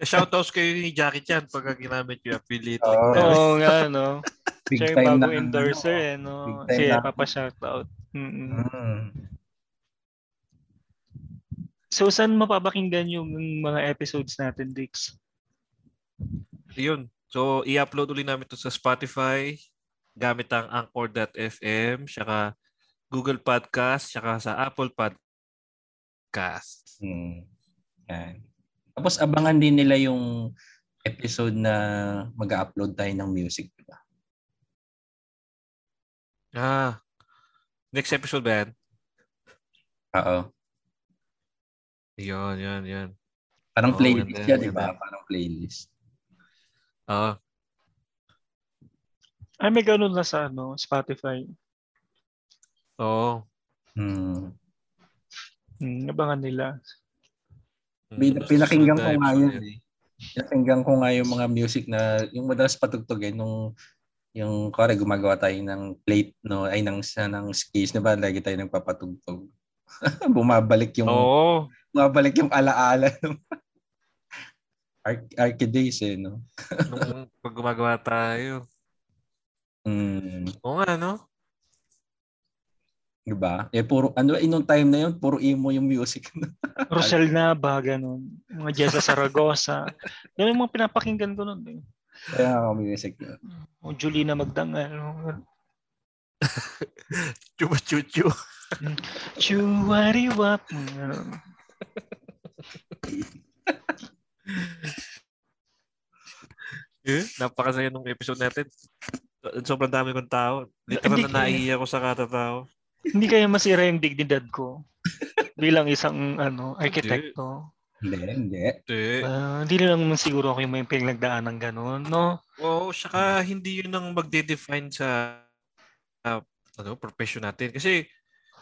Shoutouts kayo ni Jackie Chan pagka ginamit yung affiliate Oo. link Oh. Oo nga, no? Big Siya yung time bago na. endorser eh, no? Siya na. papashoutout. Mm-mm. Mm. So, saan mapapakinggan yung mga episodes natin, Dix? Yun. So, i-upload ulit namin to sa Spotify gamit ang Anchor.fm, saka Google Podcast, saka sa Apple Podcast. Mm. Yan. Tapos abangan din nila yung episode na mag-upload tayo ng music, di ba? Ah, next episode ba yan? Oo. Yun, yun, yun. Parang Oo, playlist yan, di ba? Parang playlist. Oo. Ay, may ganun na sa ano, Spotify. Oo. Hmm. Hmm, abangan nila. Bin- Mm, pinakinggan ko nga yun eh. Pinakinggan ko nga yung mga music na, yung madalas patugtugin nung yung kore gumagawa tayo ng plate no ay ng sa ng skis na ba lagi tayo nagpapatugtog bumabalik yung Oo. bumabalik yung alaala Arc- Arcades eh no Nung pag gumagawa tayo. mm, Oo nga, no? di ba eh puro ano eh nung time na yun puro emo yung music Rosel Nava, ganun. Mga Jessa Saragosa. Yan yung mga pinapakinggan ko nun. Eh. kaya ako music yun. O Julina Magdangal. Chuba chuchu. Chuwariwap. Eh, napakasaya nung episode natin. Sobrang dami kong tao. Literal na kaya- naiiyak ko sa katatao. Hindi kaya masira yung dignidad ko bilang isang ano arkitekto. hindi hindi Hindi. Ah, hindi lang naman siguro ako yung may pinagdaan ng ganun, no? Oo, saka hindi yun ang magde-define sa ah, ano, profession natin. Kasi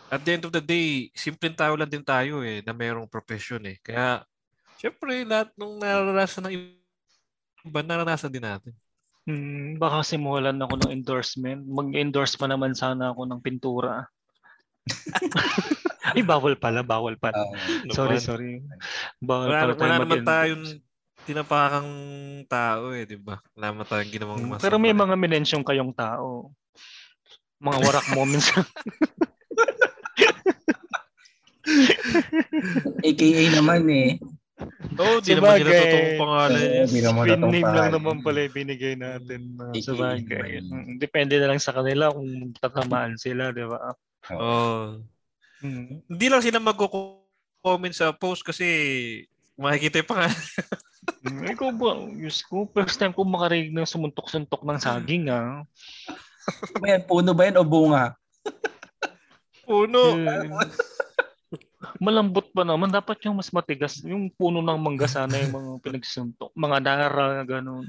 at the end of the day, simpleng tao lang din tayo eh, na mayroong profession eh. Kaya, syempre, lahat nung naranasan ng iba, naranasan din natin. Hmm, baka simulan ako ng endorsement. Mag-endorse pa naman sana ako ng pintura. Ay, bawal pala, bawal pala. Ah, Sorry, Naman. sorry. Bawal Wala, pala tayo wala naman tayong tinapakang tao eh, di ba? Wala naman tayong ginawang Hmm, masama. Pero may mga minensyong kayong tao. Mga warak moments. AKA naman eh. Oo, oh, di naman nila totoong pangalan Eh, yun. Hindi naman Pin natong name lang naman pala yung binigay natin. Uh, sa bagay. Mm, Depende na lang sa kanila kung tatamaan sila, di ba? Oo. Oh. Hmm. Hindi lang sila magko-comment sa post kasi makikita yung pangalan. Hmm, Ikaw ba? Diyos ko, first time ko makarinig ng sumuntok-suntok ng saging, ah. Ba yan? Puno ba yan o bunga? Puno. Eh, malambot pa naman. Dapat yung mas matigas. Yung puno ng mangga sana yung mga pinagsuntok. Mga dara, ganun.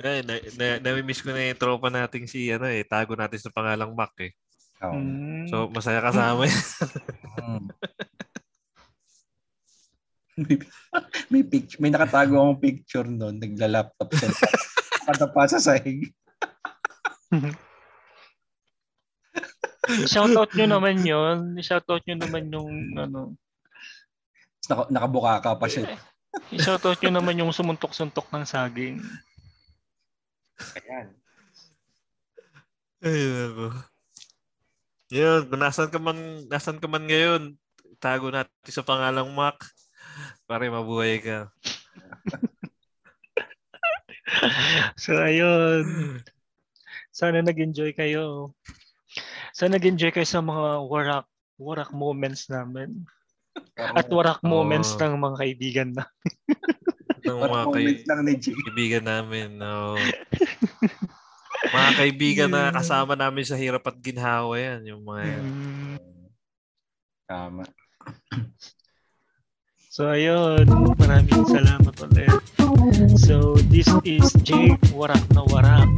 Ay, na, na, nami-miss ko na yung tropa nating si, ano eh, tago natin sa pangalang Mac eh. Hmm. So, masaya kasama yun. Mm. may, may picture, may nakatago akong picture noon, nagla-laptop siya. Nakatapa sa sahig. Shoutout nyo naman yun. Shoutout nyo naman yung ano. Naka, nakabuka ka pa siya. Shoutout nyo naman yung sumuntok-suntok ng saging. Ayan. Ay, nako. Yun, kung nasan ka man, nasan ka man ngayon, tago natin sa pangalang Mac para mabuhay ka. So, ayun. Sana nag-enjoy kayo. Sana nag-enjoy kayo sa mga warak warak moments namin. At warak moments Oo. ng mga kaibigan na. Ng mga kay, lang ni Jay. kaibigan namin. No. mga kaibigan na kasama namin sa hirap at ginhawa yan. Yung mga yan. Mm. Tama. So, ayun. Maraming salamat ulit. So, this is Jake Warak na Warak.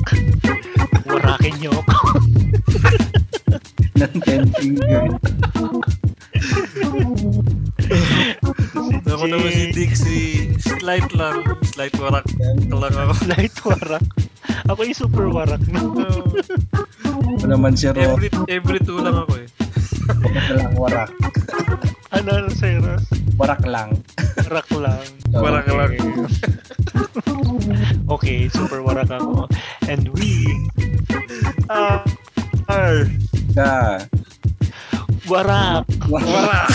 Warakin niyo ako. Ng ten finger. Ako naman si Dixie. Slight lang. Slight warak lang ako. Light Warak. Ako yung super Warak na. Ako naman si Ro. every, every two lang ako eh. Warak lang, warak. Ano, ano sa'yo, Ross? Warak lang. Warak lang. Warak lang. okay, super warak ako. And we Ah, Nah. Warak. Ya. Warak.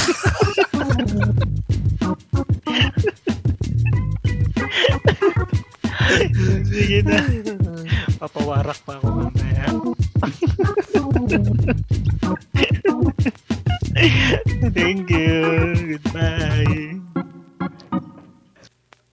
gitu. Papa warak pak aku ya. Thank you. Goodbye.